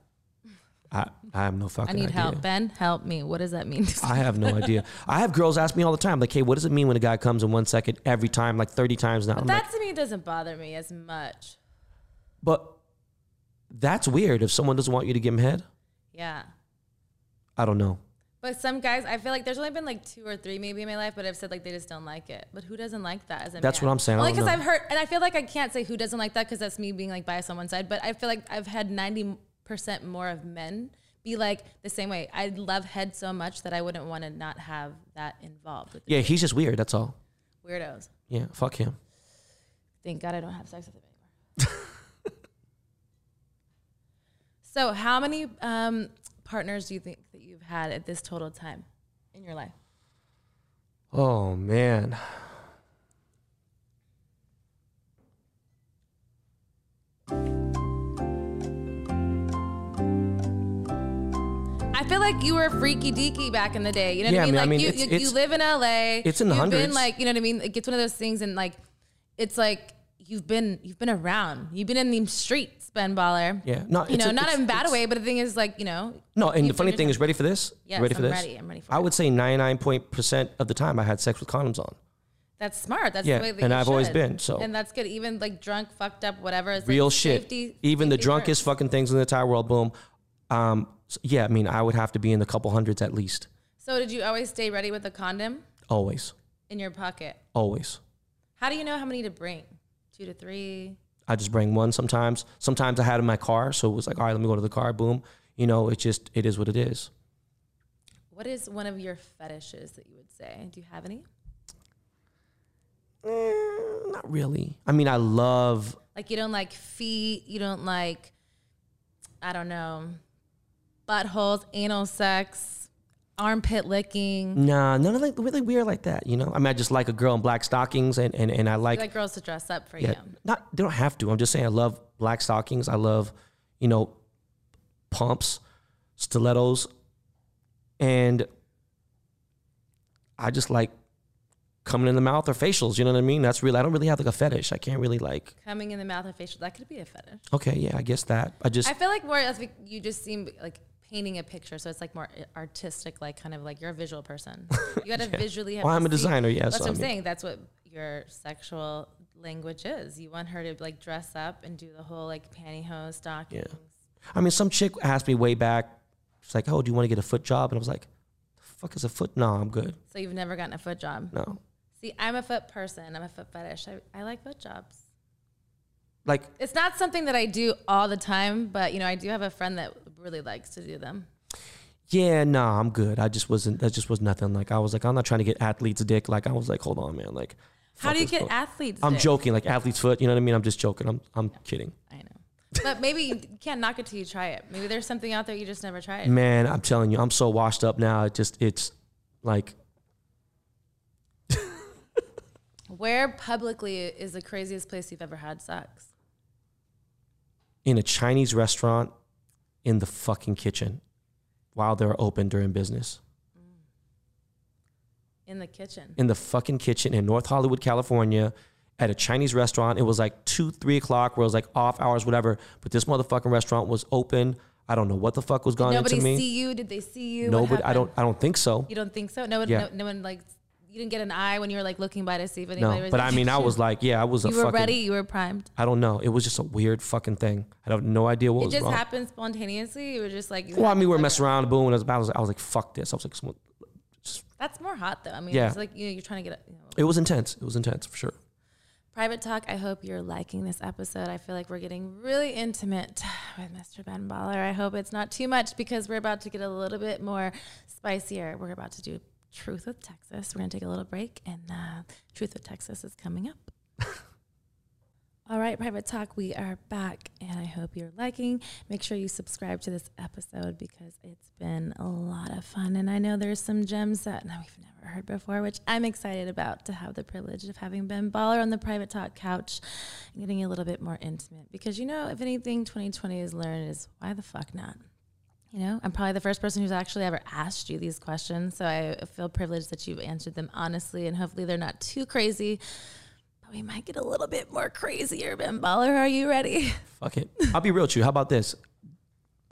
I, I have no fucking I need idea. help, Ben. Help me. What does that mean? I have no idea. I have girls ask me all the time, like, "Hey, what does it mean when a guy comes in one second every time, like thirty times now?" I'm that like, to me doesn't bother me as much. but that's weird. If someone doesn't want you to give him head, Yeah. I don't know. But some guys, I feel like there's only been like two or three maybe in my life, but I've said like they just don't like it. But who doesn't like that as a That's man? what I'm saying. Only because. I've heard, and I feel like I can't say who doesn't like that because that's me being like biased on one side. But I feel like I've had 90% more of men be like the same way. I love head so much that I wouldn't want to not have that involved with Yeah, he's just weird. That's all. weirdos. Yeah, fuck him. Thank God I don't have sex with him anymore. so, how many um, partners do you think that you've had at this total time in your life? Oh man. I feel like you were freaky deaky back in the day. You know what Yeah, I mean? I mean, I like mean, you, it's- you, you live in LA. it's in the you've Been like, you know what I mean? Like, it's one of those things, and like, it's like you've been you've been around. You've been in the streets, Ben Baller. Yeah, no, you know, a- not it's- in a bad way, but the thing is, like, you know, No, and the funny thing is, ready for this? Yes, ready for I'm this? ready. I'm ready for I it. would say 99 point percent of the time I had sex with condoms on. That's smart. That's Yeah, the way that and I've always been, so. and that's good. Even like drunk, fucked up, whatever. It's Real like shit. safety- Even the drunkest first. fucking things in the entire world. Boom. Um, so, yeah, I mean, I would have to be in the couple hundreds at least. So did you always stay ready with a condom Always, in your pocket? always. How do you know how many to bring? Two to three. I just bring one sometimes. Sometimes I had in my car, so it was like, all right, let me go to the car. Boom. You know, it just it is what it is. What is one of your fetishes that you would say? Do you have any? Eh, not really. I mean, I love. Like you don't like feet, you don't like I don't know, buttholes, anal sex, armpit licking. Nah, none of like really weird like that. You know, I mean, I just like a girl in black stockings, and and, and I You like like girls to dress up for yeah, you. not they don't have to. I'm just saying I love black stockings. I love, you know, pumps, stilettos, and I just like coming in the mouth or facials. You know what I mean? That's really I don't really have like a fetish. I can't really like. Coming in the mouth or facial, that could be a fetish. Okay, yeah, I guess that. I just I feel like more that's like you just seem like painting a picture, so it's like more eh, artistic, like kind of like you're a visual person. You gotta visually have. Well, to I'm a designer, yeah, That's so what I I'm saying. That's what your sexual language is. You want her to like dress up and do the whole like pantyhose stockings. Yeah. I mean, some chick asked me way back. She's like, "Oh, do you want to get a foot job?" And I was like, "The fuck is a foot? No, I'm good. So you've never gotten a foot job. No, See, I'm a foot person. I'm a foot fetish. I, I like foot jobs. Like It's not something that I do all the time, but you know, I do have a friend that really likes to do them. Yeah, no, I'm good. I just wasn't. That just was nothing. Like I was like, I'm not trying to get athlete's dick. Like I was like, hold on, man. Like, How do you get foot. athletes? I'm dick? joking. Like athlete's foot. You know what I mean? I'm just joking. I'm I'm kidding. I know. But maybe you can't knock it till you try it. Maybe there's something out there you just never tried. Man, I'm telling you, I'm so washed up now. It just it's like Where publicly is the craziest place you've ever had sex? In a Chinese restaurant in the fucking kitchen while they're open during business. Mm. In the kitchen. in the fucking kitchen in North Hollywood, California, at a Chinese restaurant. It was like two, three o'clock, where it was like off hours, whatever. But this motherfucking restaurant was open. I don't know what the fuck was going on. Nobody into me. see you? Did they see you? Nobody. I don't. I don't think so. You don't think so? No one. Yeah. No, no one like. You didn't get an eye when you were like looking by to see if anybody No, was. but I mean, I was like, yeah, I was a you were fucking. ready. You were primed. I don't know. It was just a weird fucking thing. I have no idea what was wrong. It was just wrong. happened spontaneously. You were just like. Well, I mean, we were messing around, boom, and I was, I was, I was like, fuck this. I was like, someone- That's more hot though. I mean, Yeah. it's like you know, you're trying to get. You know, it was intense. It was intense for sure. Private talk. I hope you're liking this episode. I feel like we're getting really intimate with Mr. Ben Baller. I hope it's not too much because we're about to get a little bit more spicier. We're about to do Truth with Texas. We're gonna take a little break, and uh, Truth with Texas is coming up. All right, Private Talk, we are back, and I hope you're liking. Make sure you subscribe to this episode because it's been a lot of fun, and I know there's some gems that no, we've never heard before, which I'm excited about to have the privilege of having Ben Baller on the Private Talk couch and getting a little bit more intimate. Because you know, if anything 2020 has learned is why the fuck not? You know, I'm probably the first person who's actually ever asked you these questions, so I feel privileged that you've answered them honestly, and hopefully they're not too crazy. But we might get a little bit more crazier. Ben Baller, are you ready? Fuck it. I'll be real with you. How about this?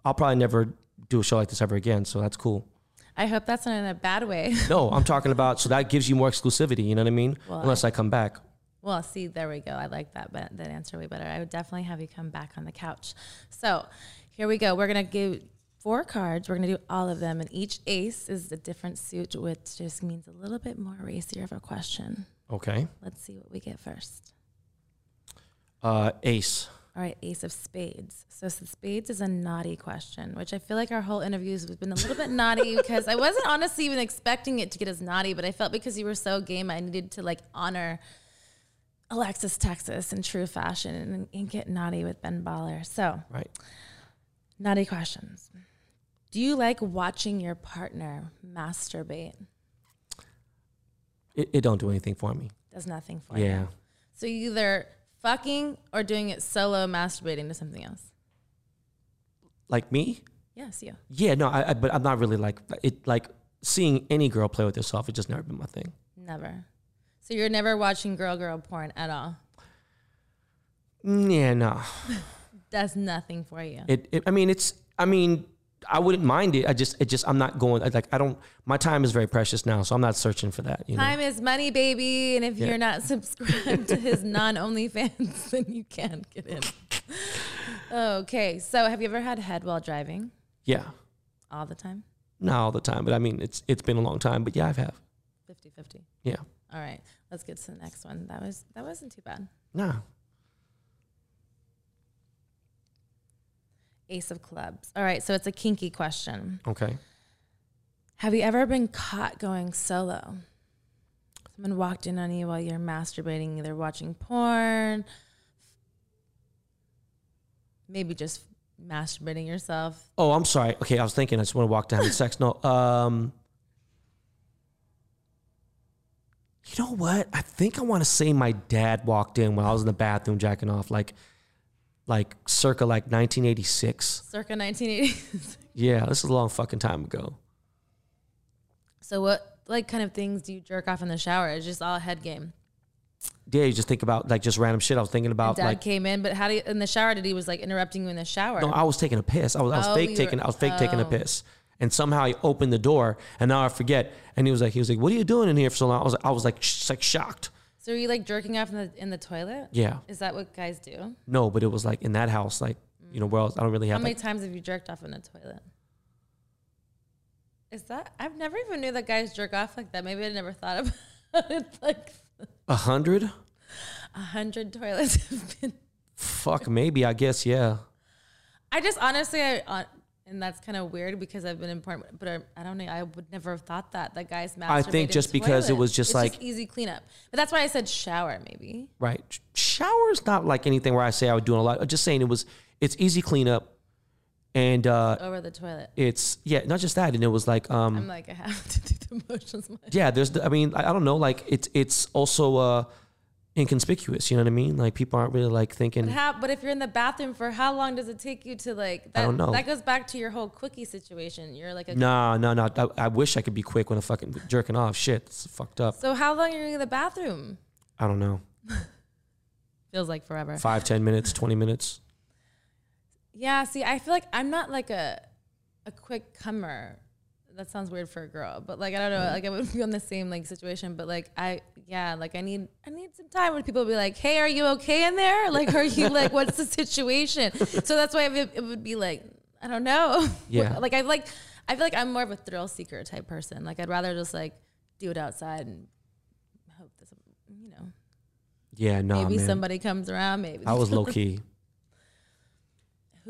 I'll probably never do a show like this ever again, so that's cool. I hope that's not in a bad way. No, I'm talking about so that gives you more exclusivity. You know what I mean? Well, Unless I come back. Well, see, there we go. I like that, but that answer way better. I would definitely have you come back on the couch. So here we go. We're gonna give four cards. We're gonna do all of them, and each ace is a different suit, which just means a little bit more racier of a question. Okay. Let's see what we get first. Uh, Ace. All right, Ace of Spades. So s- Spades is a naughty question, which I feel like our whole interviews have been a little bit naughty because I wasn't honestly even expecting it to get as naughty, but I felt because you were so game, I needed to like honor Alexis Texas in true fashion and, and get naughty with Ben Baller. So Right. naughty questions. Do you like watching your partner masturbate? It, it don't do anything for me. Does nothing for you. Yeah. So you either fucking or doing it solo, masturbating to something else. Like me? Yes, you. Yeah. No. I, I. But I'm not really like it. Like seeing any girl play with herself. It's just never been my thing. Never. So you're never watching girl girl porn at all. Mm, Yeah. No. Does nothing for you. It, it. I mean, it's. I mean, I wouldn't mind it. I just. It just. I'm not going. I, like. I don't. My time is very precious now, so I'm not searching for that. You know. Time is money, baby. And if Yeah. you're not subscribed to his non OnlyFans, then you can't get in. Okay. So have you ever had head while driving? Yeah. All the time? Not all the time, but I mean, it's it's been a long time. But yeah, I've have. 50 50. Yeah. All right. Let's get to the next one. That was that wasn't too bad. Nah. Ace of clubs. All right, so it's a kinky question. Okay. Have you ever been caught going solo? Someone walked in on you while you're masturbating, either watching porn, maybe just masturbating yourself. Oh, I'm sorry. Okay, I was thinking. I just want to walk down and sex. No. Um. You know what? I think I want to say my dad walked in when I was in the bathroom jacking off, like, like circa like 1986. Circa 1980. Yeah, this is a long fucking time ago. so what like kind of things do you jerk off in the shower? It's just all head game. Yeah, you just think about like just random shit. I was thinking about dad like. came in, but how do you in the shower did he was like interrupting you in the shower? No, I was taking a piss. I was, I was Oh, fake taking. were- I was fake taking a oh. piss, and somehow he opened the door, and now I forget. And he was like, he was like, "What are you doing in here for so long?" I was, I was like, sh- like shocked. So are you like jerking off in the in the toilet? Yeah, Is that what guys do? no, but it was like in that house, like you know, where else? I don't really have. How many Like, times have you jerked off in a toilet? Is that I've never even knew that guys jerk off like that. Maybe I never thought about it. Like a hundred? a hundred toilets have been. Fuck, maybe. I guess. Yeah. I just honestly, I uh, and that's kind of weird because I've been in porn, but I, I don't know. I would never have thought that that guys masturbate. I think just because it was just It's like- easy cleanup. But that's why I said shower maybe. Right. Sh- Shower's not like anything where I say I would do a lot. I'm just saying it was. It's easy cleanup, and uh, over the toilet. it's yeah, not just that, and it was like um. I'm like I have to do the motions. yeah there's the- i mean I, I don't know like it's it's also uh inconspicuous you know what i mean like people aren't really like thinking But how? But if you're in the bathroom for how long does it take you to like? That, don't know. That goes back to your whole quickie situation. You're like a. no no no I, I wish i could be quick when i'm fucking jerking off shit it's fucked up So how long are you in the bathroom? i don't know Feels like forever. five ten minutes 20 minutes Yeah. See, I feel like I'm not like a a quick comer. That sounds weird for a girl, but like I don't know, mm-hmm. like I would be on the same like situation, but like I yeah, like I need I need some time when people be like, "Hey, are you okay in there? Like, are you like, what's the situation?" So that's why it, it would be like I don't know. Yeah. like I like I feel like I'm more of a thrill seeker type person. Like I'd rather just like do it outside and hope that some, you know Yeah, no, maybe man. somebody comes around. Maybe I was low key.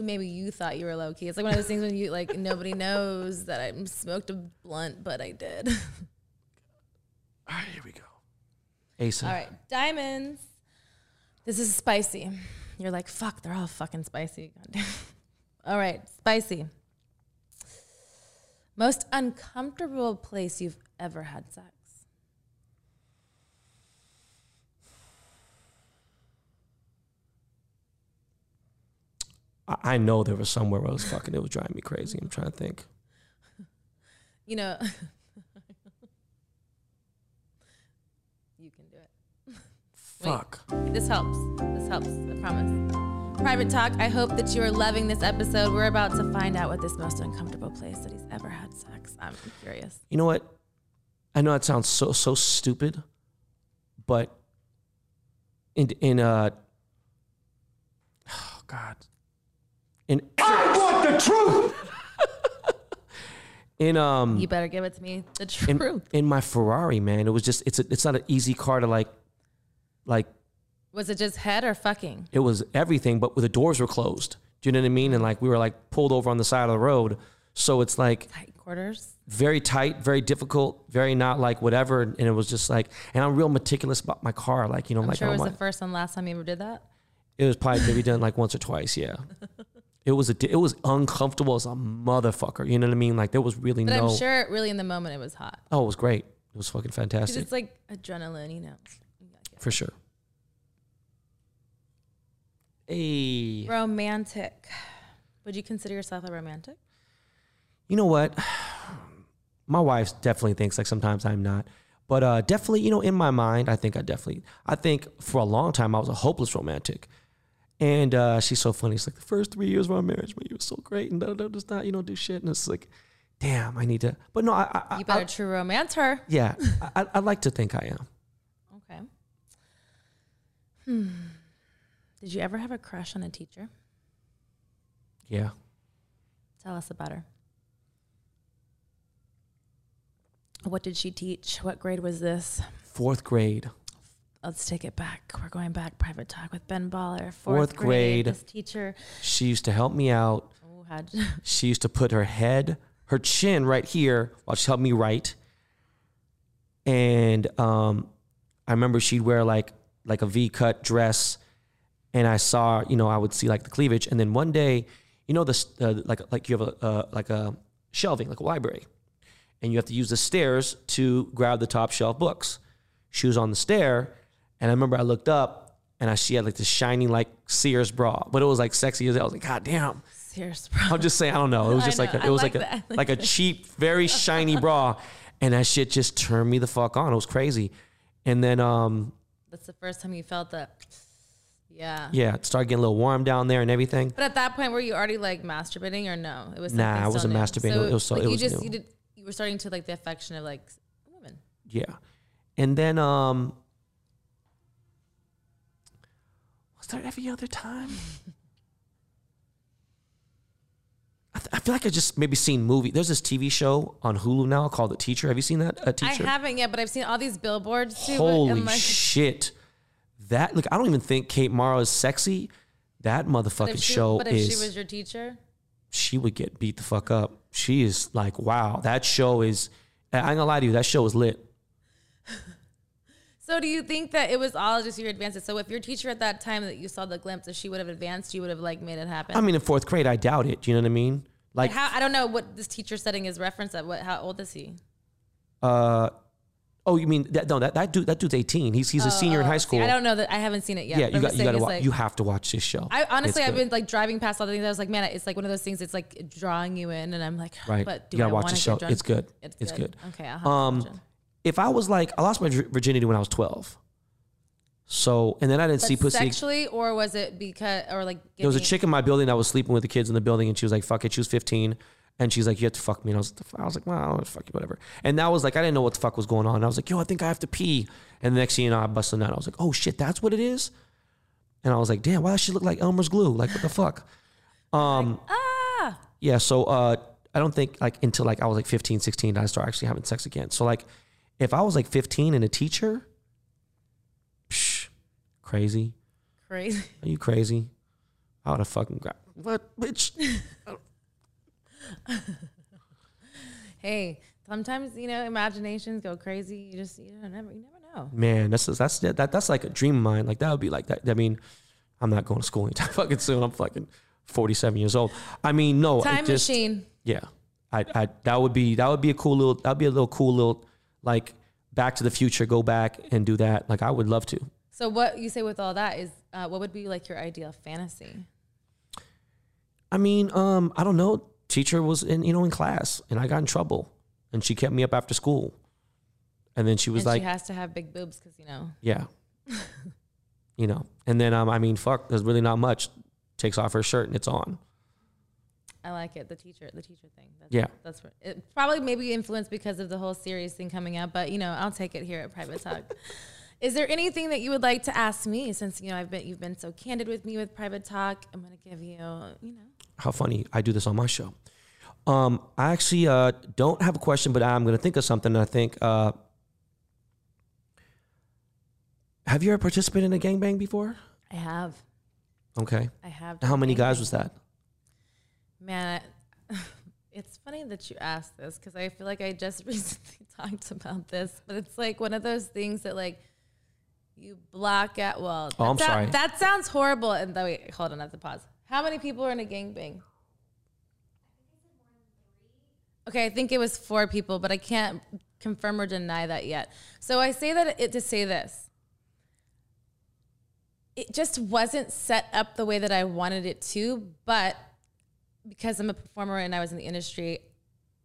who maybe you thought you were low key. It's like one of those things when you like nobody knows that I smoked a blunt, but I did. All right, here we go. Asa. all right, diamonds. This is spicy. You're like, fuck, they're all fucking spicy. Goddamn. All right, spicy. Most uncomfortable place you've ever had sex. I, I know there was somewhere where I was fucking. It was driving me crazy. I'm trying to think. You know, you can do it. Fuck. This helps. This helps. I promise. Private talk. I hope that you are loving this episode. We're about to find out what this most uncomfortable place that he's ever had sex. I'm curious. You know what? I know it sounds so so stupid, but in in uh oh god. In I want the truth. in um You better give it to me. The truth. in my Ferrari, man, it was just it's a, it's not an easy car to like like Was it just head or fucking? it was everything, but the doors were closed. Do you know what I mean? And like we were like pulled over on the side of the road. So it's like Tight quarters. very tight, very difficult, very not like whatever. And it was just like, and I'm real meticulous about my car. Like, you know, I'm like sure it I was want- the first and last time you ever did that. it was probably maybe done like once or twice. Yeah. It was a, it was uncomfortable as a motherfucker. You know what I mean? Like there was really But no, I'm sure really in the moment it was hot. oh, it was great. It was fucking fantastic it's like adrenaline, you know. for sure. Hey, Romantic. Would you consider yourself a romantic? you know what? My wife definitely thinks like sometimes I'm not, but uh, definitely, you know, in my mind, I think I definitely, I think for a long time I was a hopeless romantic. And uh, she's so funny. It's like the first three years of our marriage, but you were so great, and da, da, da, just not, you know, do shit. And it's like, damn, I need to. But no, I, I, You I, better true romance her. yeah, I, I like to think I am. Okay. Hmm. Did you ever have a crush on a teacher? Yeah. Tell us about her. What did she teach? What grade was this? Fourth grade. Let's take it back. We're going back. Private talk with Ben Baller. Fourth, Fourth grade. This teacher. She used to help me out. Oh, She used to put her head, her chin right here while she helped me write. And um, I remember she'd wear like like a V cut dress, and I saw, you know, I would see like the cleavage. And then one day, you know, this uh, like like you have a uh, like a shelving, like a library, and you have to use the stairs to grab the top shelf books. She was on the stair, and I remember I looked up and I she had like this shiny like Sears bra, but it was like sexy as hell. I was like, God damn. serious, bro. I'm just saying, I don't know. It was just like a, I it was like like, a like a cheap, very shiny bra, and that shit just turned me the fuck on. It was crazy. And then um That's the first time you felt that. Yeah. yeah, it started getting a little warm down there and everything. But at that point, were you already like masturbating or no? It was Nah, I wasn't new. masturbating. It was so- like it you was just new. you did you were starting to like the affection of like women. Yeah, and then um was there every other time? I, th- I feel like I just maybe seen movie. There's this TV show on Hulu now called The Teacher. Have you seen that? A Teacher. I haven't yet, but I've seen all these billboards too. Holy like, shit! That look, I don't even think Kate Mara is sexy. That motherfucking she, show But if is. she was your teacher, she would get beat the fuck up. She is like, wow, that show is. I ain't gonna lie to you, that show is lit. So do you think that it was all just your advances? So if your teacher at that time that you saw the glimpse, if she would have advanced, you would have like made it happen. I mean, in fourth grade, I doubt it. Do you know what I mean? Like, how I don't know what this teacher setting is referenced at. What how old is he? uh, oh, you mean that? No, that that dude, that dude's eighteen. He's he's a senior in high Oh, see, school. I don't know that I haven't seen it yet. yeah, you got you got to watch. like- you have to watch this show. I honestly, I've been like driving past all the things. I was like, man, it's like one of those things. It's like drawing you in, and I'm like, right. But do you gotta I watch the show. It's good. It's, It's good. Okay, I'll have to Um, watch it. If I was like, I lost my virginity when I was twelve. So and then I didn't see pussy. sexually, or was it because, or like There was a chick in my building that was sleeping with the kids in the building, and she was like, "Fuck it." She was 15, And she's like, you have to fuck me. And I was, I was like, well, I'll fuck you, whatever. And that was like, I didn't know what the fuck was going on. And I was like, yo, I think I have to pee. And the next thing you know, I busted a nut. I was like, oh shit, that's what it is. And I was like, damn, why does she look like Elmer's glue? Like, what the fuck? Um, ah, yeah. So, uh, I don't think like until like I was like 15, 16, I started actually having sex again. So like, if I was like 15 and a teacher, psh, crazy. crazy. Are you crazy? I would have fucking got what, bitch? Hey, sometimes you know imaginations go crazy. You just you don't never you never know. Man, that's that's that, that's like a dream of mine. Like that would be like that. I mean, I'm not going to school anytime fucking soon. I'm fucking 47 years old. I mean, no, I Time just, machine. Yeah, I, I that would be that would be a cool little that'd be a little cool little like Back to the Future. Go back and do that. Like I would love to. So what you say with all that is, uh, what would be like your ideal fantasy? I mean, um, I don't know. Teacher was in you know in class and I got in trouble and she kept me up after school, and then she was and like, she has to have big boobs because you know. Yeah. you know, and then um, I mean, fuck, there's really not much. Takes off her shirt and it's on. I like it. The teacher, the teacher thing. That's, Yeah. that's what, it probably maybe influenced because of the whole series thing coming out. But you know, I'll take it here at Private Talk. Is there anything that you would like to ask me? Since you know I've been you've been so candid with me with Private Talk, I'm gonna give you you know How funny! I do this on my show. Um, I actually uh, don't have a question, but I'm going to think of something. I think, uh, have you ever participated in a gangbang before? I have Okay. I have. How many guys was that? Man, I, it's funny that you asked this because I feel like I just recently talked about this, but it's like one of those things that like you block out. Well, Oh, I'm that sorry. That sounds horrible. And though, wait, hold on, I have to pause. How many people are in a gangbang? Okay, I think it was four people, but I can't confirm or deny that yet. So I say that it to say this it just wasn't set up the way that I wanted it to, but because I'm a performer and I was in the industry,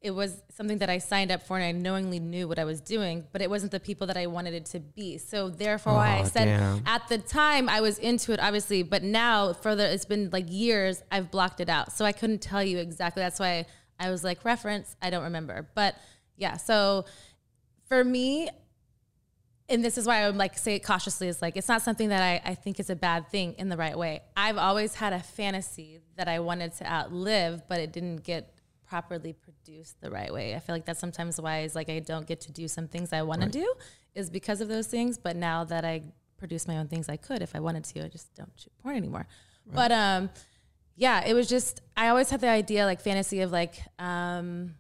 it was something that I signed up for and I knowingly knew what I was doing, but it wasn't the people that I wanted it to be. So therefore why I said damn. at the time I was into it obviously, but now further it's been like years I've blocked it out. So I couldn't tell you exactly. That's why I was like reference, I don't remember. But yeah, so for me, and this is why I would like say it cautiously is like it's not something that I, I think is a bad thing in the right way. I've always had a fantasy that I wanted to outlive, but it didn't get properly produced the right way. I feel like that's sometimes why is like I don't get to do some things I want to do is because of those things. But now that I produce my own things, I could if I wanted to. I just don't shoot porn anymore. But um, yeah, it was just I always had the idea like fantasy of like um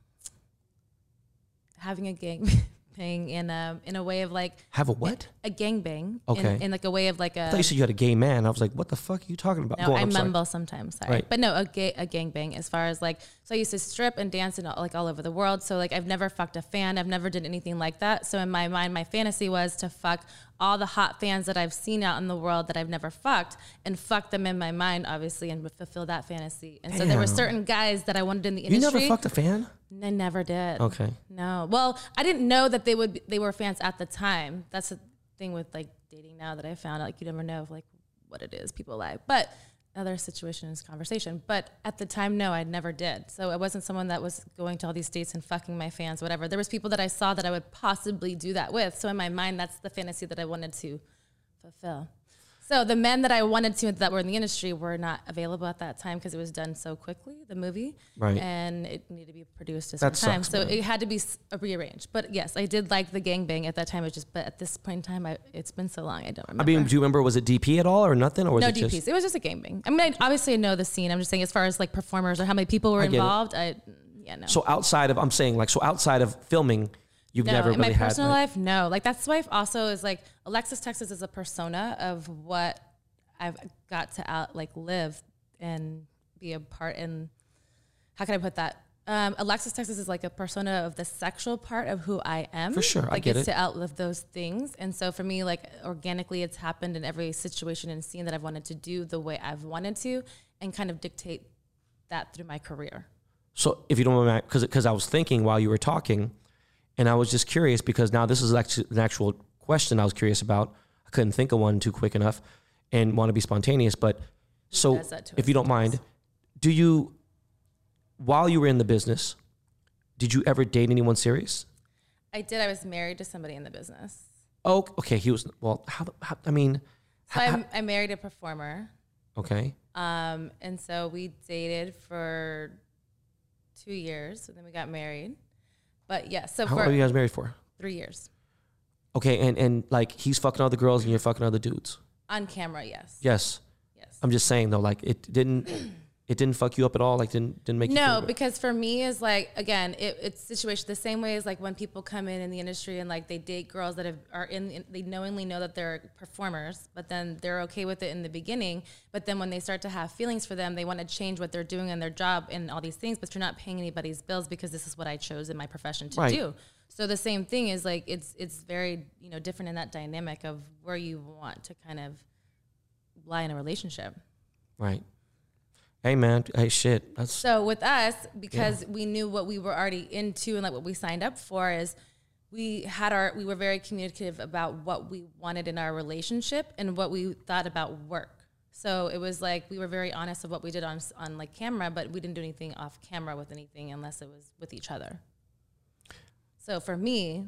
having a gang in a in a way of like Have a what? a gangbang Okay. in, in like a way of like I a thought you said you had a gay man. I was like, what the fuck are you talking about? no, on, I I'm sorry. mumble sometimes. Sorry, Right. but no, a gay a gangbang. As far as like, so I used to strip and dance and all, like all over the world. So like, I've never fucked a fan. I've never did anything like that. So in my mind, my fantasy was to fuck all the hot fans that I've seen out in the world that I've never fucked, and fuck them in my mind, obviously, and fulfill that fantasy. And so there were certain guys that I wanted in the industry You never fucked a fan? I never did. Okay. No. Well, I didn't know that they would be, they were fans at the time. That's the thing with like dating now that I found out like you never know like what it is people lie. But other situation is conversation. But at the time, no, I never did. So I wasn't someone that was going to all these dates and fucking my fans, whatever. There was people that I saw that I would possibly do that with. So in my mind, that's the fantasy that I wanted to fulfill. So the men that I wanted to that were in the industry were not available at that time because it was done so quickly, the movie, Right. And it needed to be produced at That some time, so man. it had to be s- uh, rearranged. But yes, I did like the gangbang at that time. It was just, but at this point in time, I, it's been so long, I don't remember. I mean, do you remember, was it DP at all or nothing? Or was no it DPs. just, it was just a gangbang. I mean, I, obviously I know the scene. I'm just saying, as far as like performers or how many people were I get it. involved, I yeah no. so outside of, I'm saying like, so outside of filming, you've no, never in really my had personal like, life, no. Like that's why also is like Alexis Texas is a persona of what I've got to out like live and be a part in. How can I put that? Um, Alexis Texas is like a persona of the sexual part of who I am. For sure, I get it's it. to outlive those things, and so for me, like organically, it's happened in every situation and scene that I've wanted to do the way I've wanted to, and kind of dictate that through my career. So if you don't mind, because because I was thinking while you were talking, and I was just curious because now this is actually an actual question I was curious about. I couldn't think of one too quick enough, and want to be spontaneous. But so does that to if you don't mind, do you while you were in the business, did you ever date anyone serious? I did. I was married to somebody in the business. Oh, okay. He was well. How? how I mean, So how- I, I married a performer. okay. Um, and so we dated for two years, and then we got married. But yeah, so How long are you guys married for? three years Okay, and and like he's fucking other girls and you're fucking other dudes. on camera, yes, Yes. yes. I'm just saying though, like it didn't it didn't fuck you up at all. Like didn't didn't make you No, because for me is like again, it, it's situation the same way as like when people come in in the industry and like they date girls that have, are in, in they knowingly know that they're performers, but then they're okay with it in the beginning. But then when they start to have feelings for them, they want to change what they're doing in their job and all these things. But you're not paying anybody's bills because this is what I chose in my profession to Right. do. So the same thing is like it's it's very you know different in that dynamic of where you want to kind of lie in a relationship. right. Hey man, hey shit. That's So with us, because we knew what we were already into and like what we signed up for is we had our we were very communicative about what we wanted in our relationship and what we thought about work. So it was like we were very honest of what we did on on like camera, but we didn't do anything off camera with anything unless it was with each other. So for me,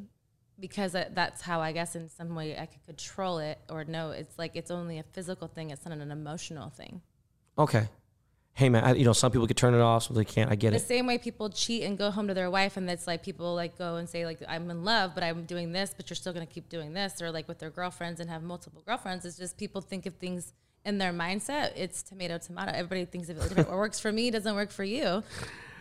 because that's how I guess in some way I could control it or no, it's like it's only a physical thing. It's not an emotional thing. okay. Hey man, I, you know some people could turn it off, some they can't. I get the it. The same way people cheat and go home to their wife and it's like people like go and say like i'm in love but i'm doing this but you're still going to keep doing this or like with their girlfriends and have multiple girlfriends it's just people think of things in their mindset it's tomato tomato everybody thinks of it different what works for me doesn't work for you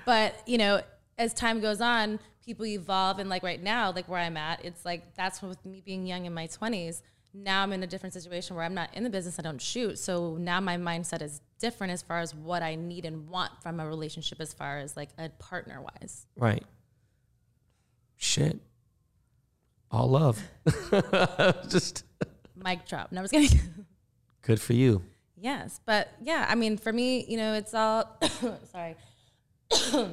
but you know as time goes on people evolve and like right now like where i'm at it's like that's with me being young in my 20s now i'm in a different situation where i'm not in the business i don't shoot so now my mindset is different as far as what i need and want from a relationship as far as like a partner wise Right. Shit. All love. just mic drop no, i was kidding good for you. yes but yeah i mean for me you know it's all sorry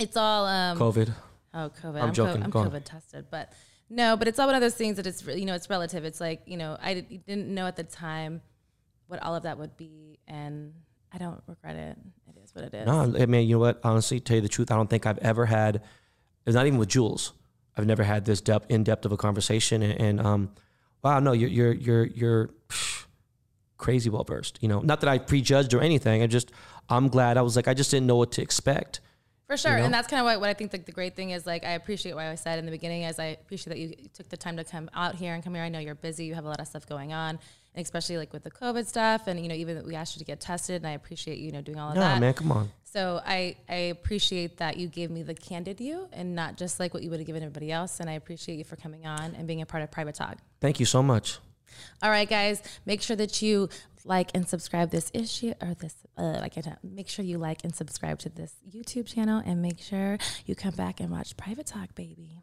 it's all um COVID. Oh, COVID. I'm I'm, joking. Co- I'm Go on. COVID tested, but no, but it's all one of those things that it's you know it's relative. It's like you know I did, didn't know at the time what all of that would be, and I don't regret it. It is what it is. No, I mean, you know what? Honestly, tell you the truth, I don't think I've ever had. It's not even with Jules. I've never had this depth, in depth of a conversation, and, and um, wow, no, you're you're you're you're crazy well versed. You know, not that I prejudged or anything. I just, I'm glad. I was like, I just didn't know what to expect. For sure, know? and that's kind of what, what I think. Like the great thing is, like I appreciate what I said in the beginning. Is I appreciate that you took the time to come out here and come here. I know you're busy. You have a lot of stuff going on, and especially like with the COVID stuff, and you know even that we asked you to get tested, and I appreciate you know doing all of No, that. man, come on. So I, I appreciate that you gave me the candid you and not just like what you would have given everybody else. And I appreciate you for coming on and being a part of Private Talk. Thank you so much. All right, guys, make sure that you like and subscribe this issue or this. Uh, I can't. Make sure you like and subscribe to this YouTube channel, and make sure you come back and watch Private Talk, baby.